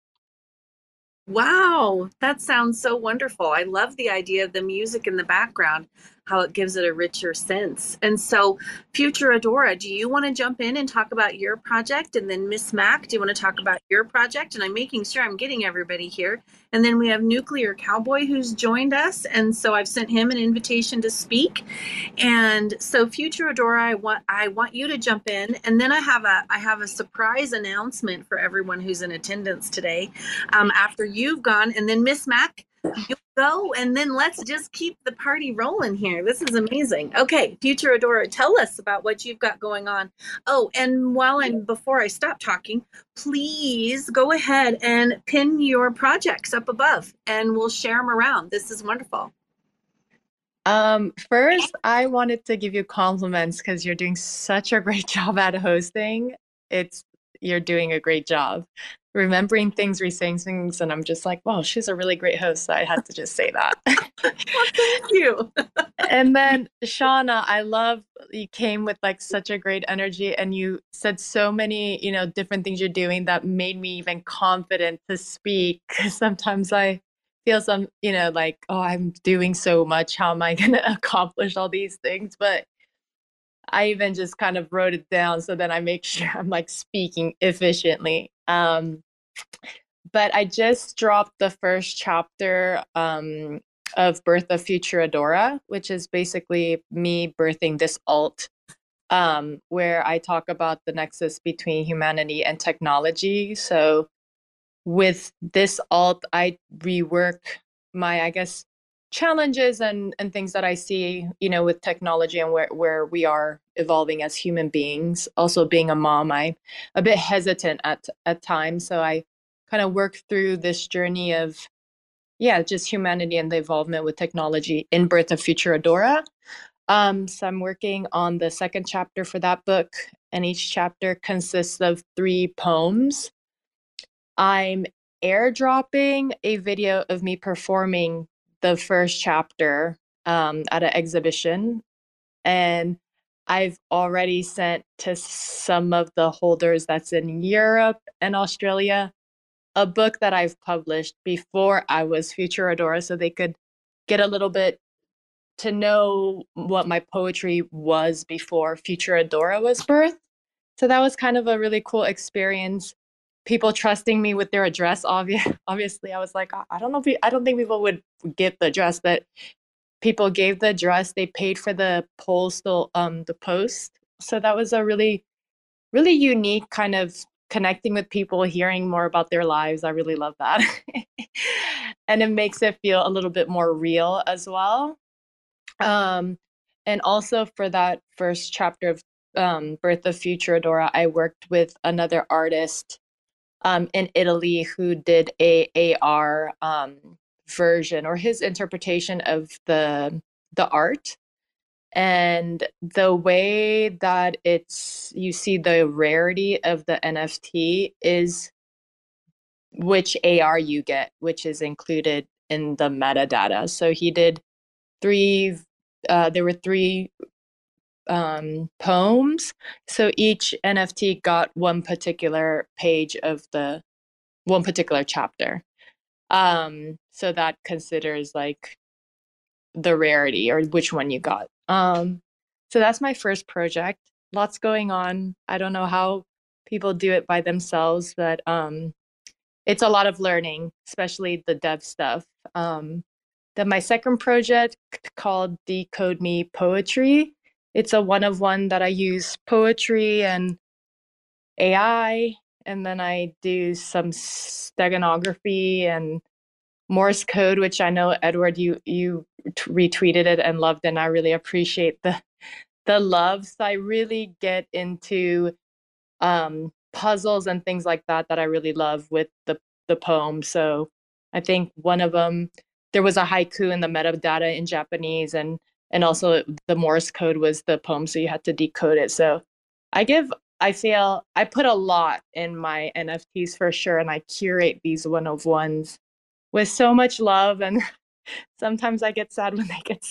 Wow, that sounds so wonderful. I love the idea of the music in the background how it gives it a richer sense. And so, Futuradora, do you want to jump in and talk about your project? And then Miss Mac, do you want to talk about your project? And I'm making sure I'm getting everybody here. And then we have Nuclear Cowboy who's joined us. And so I've sent him an invitation to speak. And so Futuradora, I want I want you to jump in. And then I have a I have a surprise announcement for everyone who's in attendance today. Um, after you've gone, and then Miss Mac, you go and then let's just keep the party rolling here. This is amazing. Okay, Futuradora, tell us about what you've got going on. Oh, and while I'm before I stop talking, please go ahead and pin your projects up above and we'll share them around. This is wonderful. Um, first, I wanted to give you compliments because you're doing such a great job at hosting. It's you're doing a great job remembering things, re-saying things, and I'm just like, wow, she's a really great host. So I had to just say that. well, thank you. and then Shauna, I love you came with like such a great energy, and you said so many, you know, different things you're doing that made me even confident to speak. Sometimes I feel some, you know, like, oh, I'm doing so much. How am I going to accomplish all these things? But I even just kind of wrote it down so that I make sure I'm like speaking efficiently. Um, but I just dropped the first chapter um, of Birth of Futuradora, which is basically me birthing this alt, um, where I talk about the nexus between humanity and technology. So with this alt, I rework my, I guess, challenges and and things that I see, you know, with technology and where where we are evolving as human beings. Also, being a mom, I'm a bit hesitant at at times, so I kind of work through this journey of, yeah, just humanity and the involvement with technology in Birth of Futuradora. Um, so I'm working on the second chapter for that book, and each chapter consists of three poems. I'm airdropping a video of me performing the first chapter um, at an exhibition, and I've already sent to some of the holders that's in Europe and Australia a book that I've published before I was Futuradora, so they could get a little bit to know what my poetry was before Futuradora was birthed. So that was kind of a really cool experience people trusting me with their address. Obvious, obviously, I was like, I don't know if I don't think people would get the address, but people gave the address. They paid for the postal, um, the post. So that was a really, really unique kind of connecting with people, hearing more about their lives. I really love that, and it makes it feel a little bit more real as well. Um, and also for that first chapter of um, Birth of Futuradora, I worked with another artist um, in Italy who did a AR um, version or his interpretation of the the art. And the way that it's you see the rarity of the nft is which ar you get which is included in the metadata. So he did three uh, there were three um, poems. So each NFT got one particular page of the one particular chapter. Um, so that considers like the rarity or which one you got. Um, so that's my first project. Lots going on. I don't know how people do it by themselves, but um, it's a lot of learning, especially the dev stuff. Um, then my second project called Decode Me Poetry. It's a one of one that I use poetry and AI, and then I do some steganography and Morse code, which I know Edward, you you retweeted it and loved, and I really appreciate the the love. So I really get into um, puzzles and things like that that I really love with the the poem. So I think one of them there was a haiku in the metadata in Japanese, and and also the Morse code was the poem, so you had to decode it. So I give I feel I put a lot in my NFTs for sure, and I curate these one of ones with so much love and sometimes i get sad when they get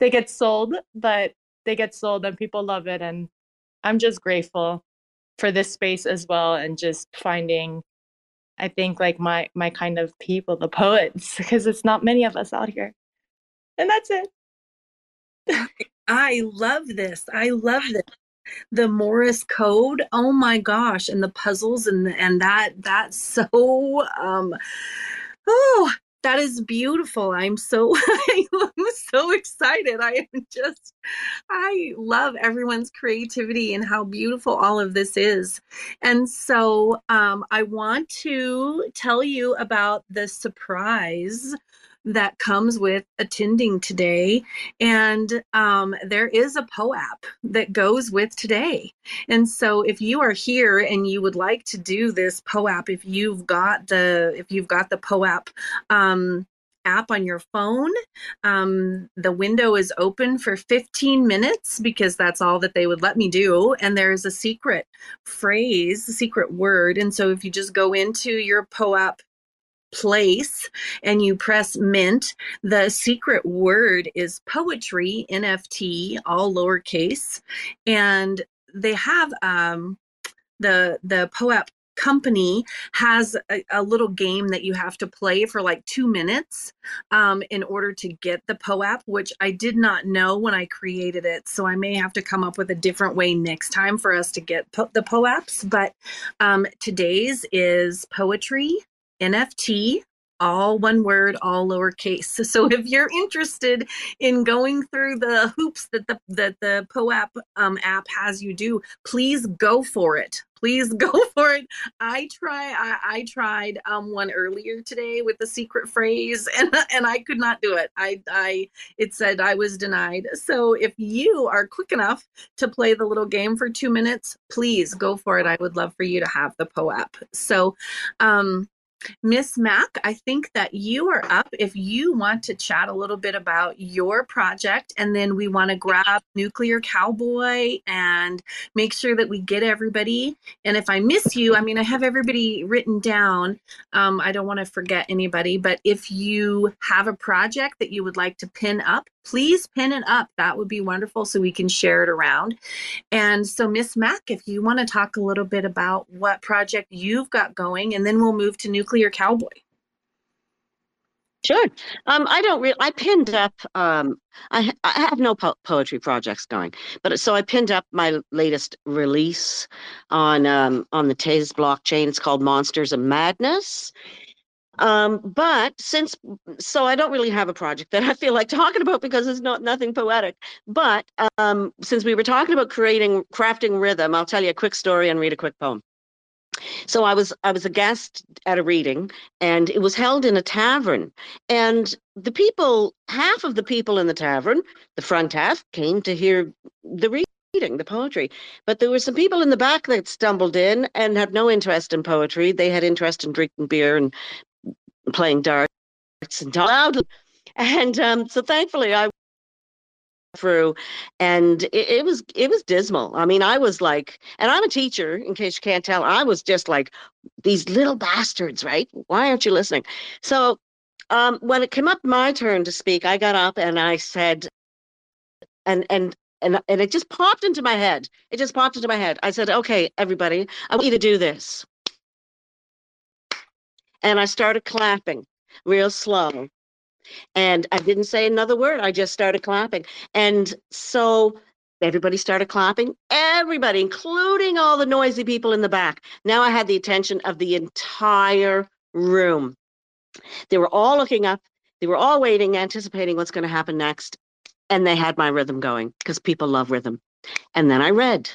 they get sold but they get sold and people love it and i'm just grateful for this space as well and just finding i think like my my kind of people the poets because it's not many of us out here and that's it i love this i love this the Morse code oh my gosh and the puzzles and and that that's so um Oh, that is beautiful. I'm so I'm so excited. I am just I love everyone's creativity and how beautiful all of this is. And so um, I want to tell you about the surprise that comes with attending today. And um, there is a POAP that goes with today. And so if you are here and you would like to do this POAP, if you've got the if you've got the POAP um, app on your phone. Um, the window is open for 15 minutes because that's all that they would let me do. And there's a secret phrase, a secret word. And so if you just go into your POAP place and you press mint, the secret word is poetry, NFT, all lowercase. And they have um, the the POAP company has a, a, little game that you have to play for like two minutes um, in order to get the POAP, which I did not know when I created it. So I may have to come up with a different way next time for us to get po- the POAPs. But um, today's is poetry, NFT, all one word, all lowercase. So if you're interested in going through the hoops that the that the POAP um, app has you do, please go for it. Please go for it. I try. I, I tried um, one earlier today with the secret phrase, and and I could not do it. I I it said I was denied. So if you are quick enough to play the little game for two minutes, please go for it. I would love for you to have the POAP. So. Um, Miss Mac, I think that you are up if you want to chat a little bit about your project, and then we want to grab Nuclear Cowboy and make sure that we get everybody. And if I miss you, I mean, I have everybody written down. Um, I don't want to forget anybody, but if you have a project that you would like to pin up, please pin it up. That would be wonderful so we can share it around. And so, Miss Mac, if you want to talk a little bit about what project you've got going, and then we'll move to Nuclear Cowboy. Sure. Um, I don't really. I pinned up. Um, I I have no po- poetry projects going, but so I pinned up my latest release on um, on the Tez blockchain. It's called Monsters of Madness, um, but since, so I don't really have a project that I feel like talking about because it's not nothing poetic. But um, since we were talking about creating, crafting rhythm, I'll tell you a quick story and read a quick poem. So I was I was a guest at a reading, and it was held in a tavern. And the people, half of the people in the tavern, the front half, came to hear the reading the poetry. But there were some people in the back that stumbled in and had no interest in poetry. They had interest in drinking beer and playing darts and loudly. And um, so thankfully I through and it, it, was it was dismal. I mean i was like and i'm a teacher in case you can't tell. I was just like these little bastards right? Why aren't you listening? So um, when it came up my turn to speak i got up and i said and and and and it just popped into my head. It just popped into my head. I said okay everybody i want you to do this and I started clapping real slow. And I didn't say another word. I just started clapping. And so everybody started clapping. Everybody, including all the noisy people in the back. Now I had the attention of the entire room. They were all looking up. They were all waiting, anticipating what's going to happen next. And they had my rhythm going because people love rhythm. And then I read.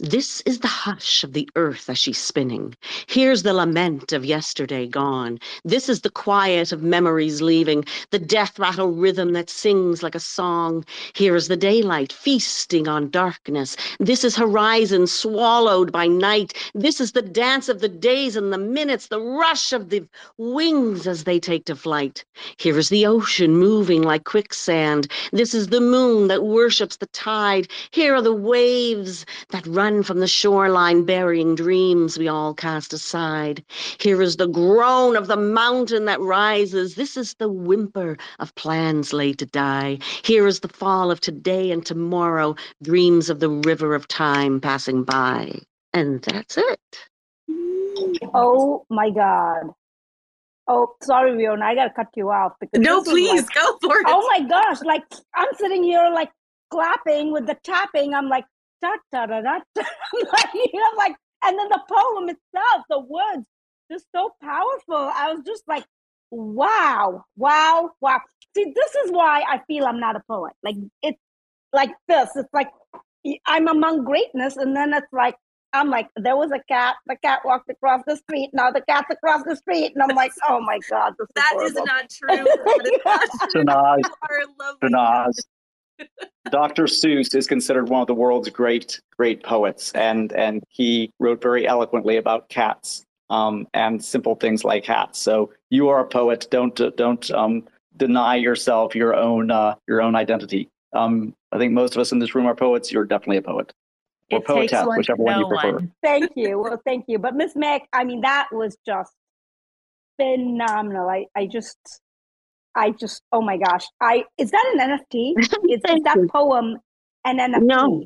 This is the hush of the earth as she's spinning. Here's the lament of yesterday gone. This is the quiet of memories leaving, the death rattle rhythm that sings like a song. Here is the daylight feasting on darkness. This is horizon swallowed by night. This is the dance of the days and the minutes, the rush of the wings as they take to flight. Here is the ocean moving like quicksand. This is the moon that worships the tide. Here are the waves that run from the shoreline burying dreams we all cast aside. Here is the groan of the mountain that rises. This is the whimper of plans laid to die. Here is the fall of today and tomorrow, dreams of the river of time passing by. And that's it. Oh my God. Oh, sorry, Rionna, I gotta cut you off because No, please like- go for it. oh my gosh, like I'm sitting here like clapping with the tapping. I'm like da da da da. da. Like, you know, like, and then the poem itself, the words, just so powerful. I was just like, wow, wow, wow. See, this is why I feel I'm not a poet. Like it's like this. It's like I'm among greatness, and then it's like I'm like, there was a cat. The cat walked across the street. Now the cat's across the street, and I'm like, oh my god, this That is is horrible. not true. That is not true. Tanaz, You are a lovely Tanaz. Dr. Seuss is considered one of the world's great, great poets, and and he wrote very eloquently about cats um, and simple things like hats. So you are a poet. Don't don't um, deny yourself your own uh, your own identity. Um, I think most of us in this room are poets. You're definitely a poet, or It takes one whichever one you prefer. one. Thank you. Well, thank you. But Miss Mac, I mean, that was just phenomenal. I, I just, I just, oh my gosh. I is that an NFT? Is, is that you. poem an NFT? No.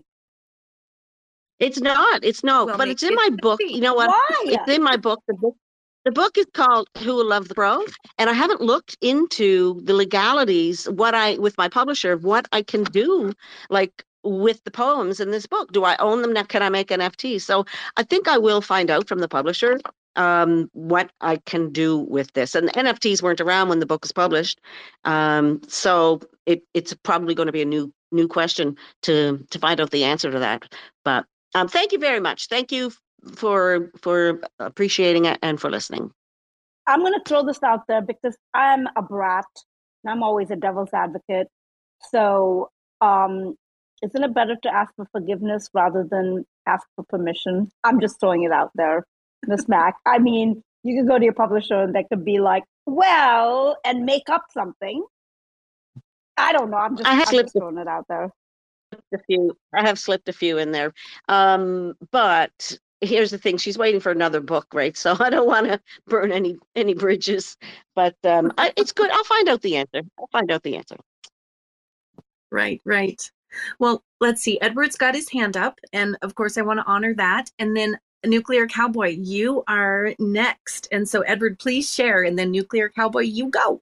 It's not. It's no, Well, but maybe it's in it my book. be. You know what? Why? It's in my book. The book, the book is called "Who Will Love the Pro," and I haven't looked into the legalities. What I with my publisher, what I can do, like with the poems in this book. Do I own them now? Can I make NFT? So I think I will find out from the publisher um, what I can do with this. And NFTs weren't around when the book was published, um, so it, it's probably going to be a new new question to to find out the answer to that. But um, thank you very much. Thank you for for appreciating it and for listening. I'm going to throw this out there because I'm a brat and I'm always a devil's advocate. So, um, isn't it better to ask for forgiveness rather than ask for permission? I'm just throwing it out there, Miss Mac. I mean, you could go to your publisher and they could be like, well, and make up something. I don't know. I'm just, I have I'm slipped just a- throwing it out there. A few, I have slipped a few in there, um, but here's the thing: she's waiting for another book, right? So I don't want to burn any any bridges. But um, I, it's good. I'll find out the answer. I'll find out the answer. Right, right. Well, let's see. Edward's got his hand up, and of course, I want to honor that. And then Nuclear Cowboy, you are next. And so, Edward, please share. And then Nuclear Cowboy, you go.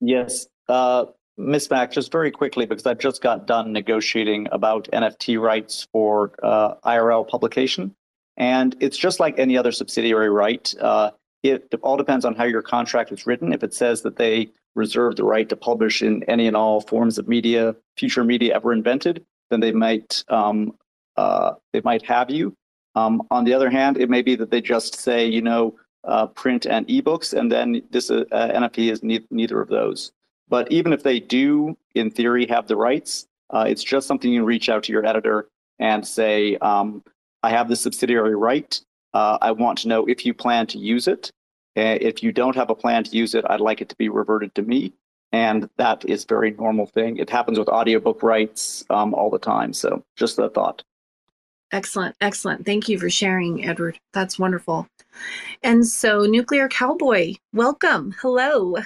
Yes. Uh, Mac, just very quickly, because I've just got done negotiating about NFT rights for uh, IRL publication. And it's just like any other subsidiary right. Uh, it all depends on how your contract is written. If it says that they reserve the right to publish in any and all forms of media, future media ever invented, then they might um, uh, they might have you. Um, on the other hand, it may be that they just say, you know, uh, print and ebooks, and then this uh, NFT is ne- neither of those. But even if they do, in theory, have the rights, uh, it's just something you reach out to your editor and say, um, I have the subsidiary right. Uh, I want to know if you plan to use it. Uh, if you don't have a plan to use it, I'd like it to be reverted to me. And that is very normal thing. It happens with audiobook rights um, all the time. So just a thought. Excellent, excellent. Thank you for sharing, Edward. That's wonderful. And so, Nuclear Cowboy, welcome. Hello.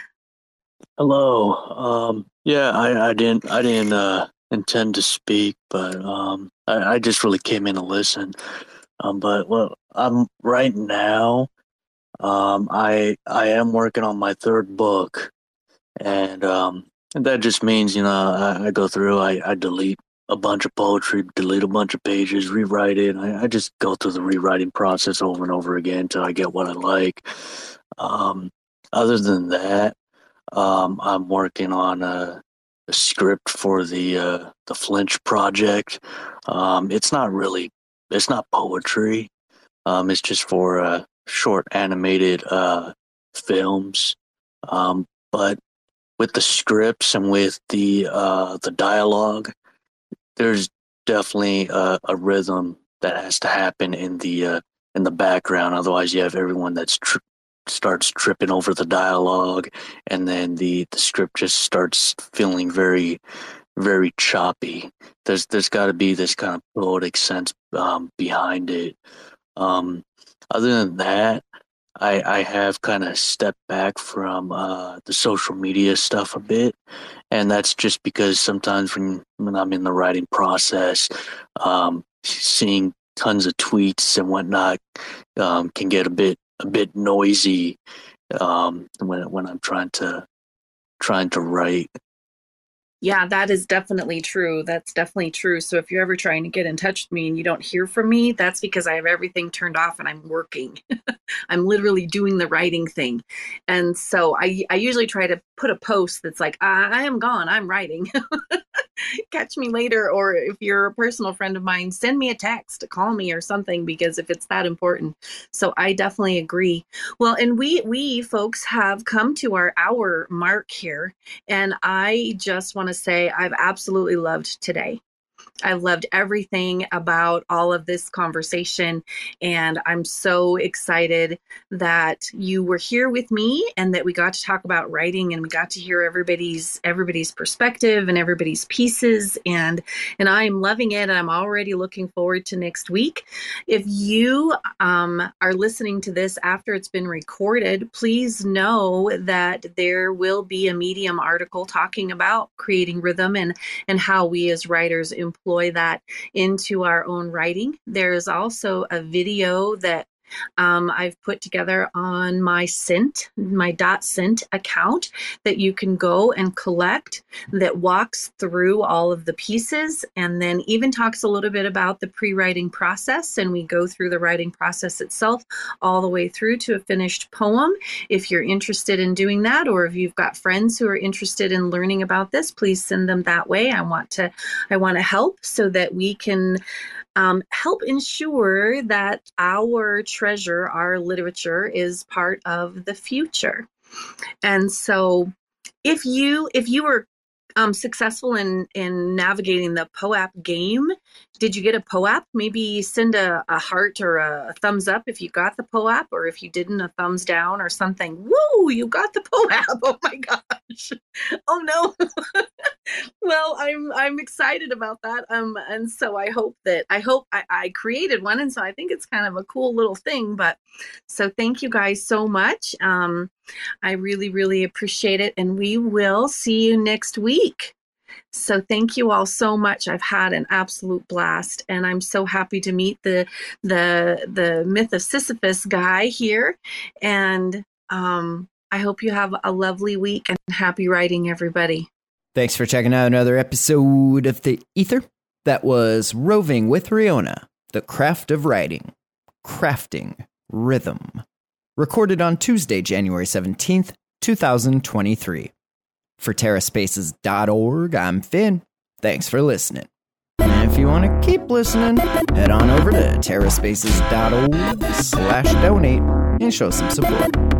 Hello. Um, yeah, I, I didn't I didn't uh, intend to speak, but um, I, I just really came in to listen. Um, but well, I'm right now. Um, I I am working on my third book, and um, and that just means you know I, I go through, I, I delete a bunch of poetry, delete a bunch of pages, rewrite it. I, I, just go through the rewriting process over and over again until I get what I like. Um, other than that, um, I'm working on a, a, script for the uh, the Flinch project. Um, it's not really, it's not poetry. Um, it's just for uh, short animated uh, films. Um, but with the scripts and with the uh, the dialogue, there's definitely a, a, rhythm that has to happen in the uh, in the background. Otherwise, you have everyone that's tr- starts tripping over the dialogue, and then the the script just starts feeling very very choppy. There's there's got to be this kind of poetic sense um, behind it. Um, other than that, I I have kind of stepped back from uh, the social media stuff a bit, and that's just because sometimes when when I'm in the writing process, um, seeing tons of tweets and whatnot um, can get a bit a bit noisy um, when when I'm trying to trying to write. Yeah, that is definitely true. That's definitely true. So if you're ever trying to get in touch with me and you don't hear from me, that's because I have everything turned off and I'm working. I'm literally doing the writing thing. And so I I usually try to put a post that's like, I am gone, I'm writing. catch me later or if you're a personal friend of mine send me a text to call me or something because if it's that important. So i definitely agree. Well and we we folks have come to our hour mark here and i just want to say i've absolutely loved today I loved everything about all of this conversation. And I'm so excited that you were here with me and that we got to talk about writing and we got to hear everybody's everybody's perspective and everybody's pieces. And and I'm loving it. I'm already looking forward to next week. If you um, are listening to this after it's been recorded, please know that there will be a Medium article talking about creating rhythm and and how we as writers employ that into our own writing. There is also a video that um, I've put together on my Cint, my dot Cint account that you can go and collect that walks through all of the pieces and then even talks a little bit about the pre-writing process. And we go through the writing process itself all the way through to a finished poem. If you're interested in doing that, or if you've got friends who are interested in learning about this, please send them that way. I want to, I want to help so that we can um, help ensure that our treasure, our literature, is part of the future. And so, if you if you were um, successful in in navigating the POAP game, did you get a POAP? Maybe send a, a heart or a, thumbs up if you got the POAP, or if you didn't, a thumbs down or something. Woo! You got the POAP! Oh my gosh! Oh no! well, I'm I'm excited about that. Um, and so I hope that I hope I, I created one, and so I think it's kind of a cool little thing. But so thank you guys so much. Um, I really really appreciate it, and we will see you next week. So thank you all so much. I've had an absolute blast, and I'm so happy to meet the the the myth of Sisyphus guy here. And um, I hope you have a lovely week and happy writing, everybody. Thanks for checking out another episode of the Ether. That was Roving with Rionna, the craft of writing, crafting rhythm. Recorded on Tuesday, January 17th, 2023. For TerraSpaces.org, I'm Finn. Thanks for listening. And if you want to keep listening, head on over to TerraSpaces.org slash donate and show some support.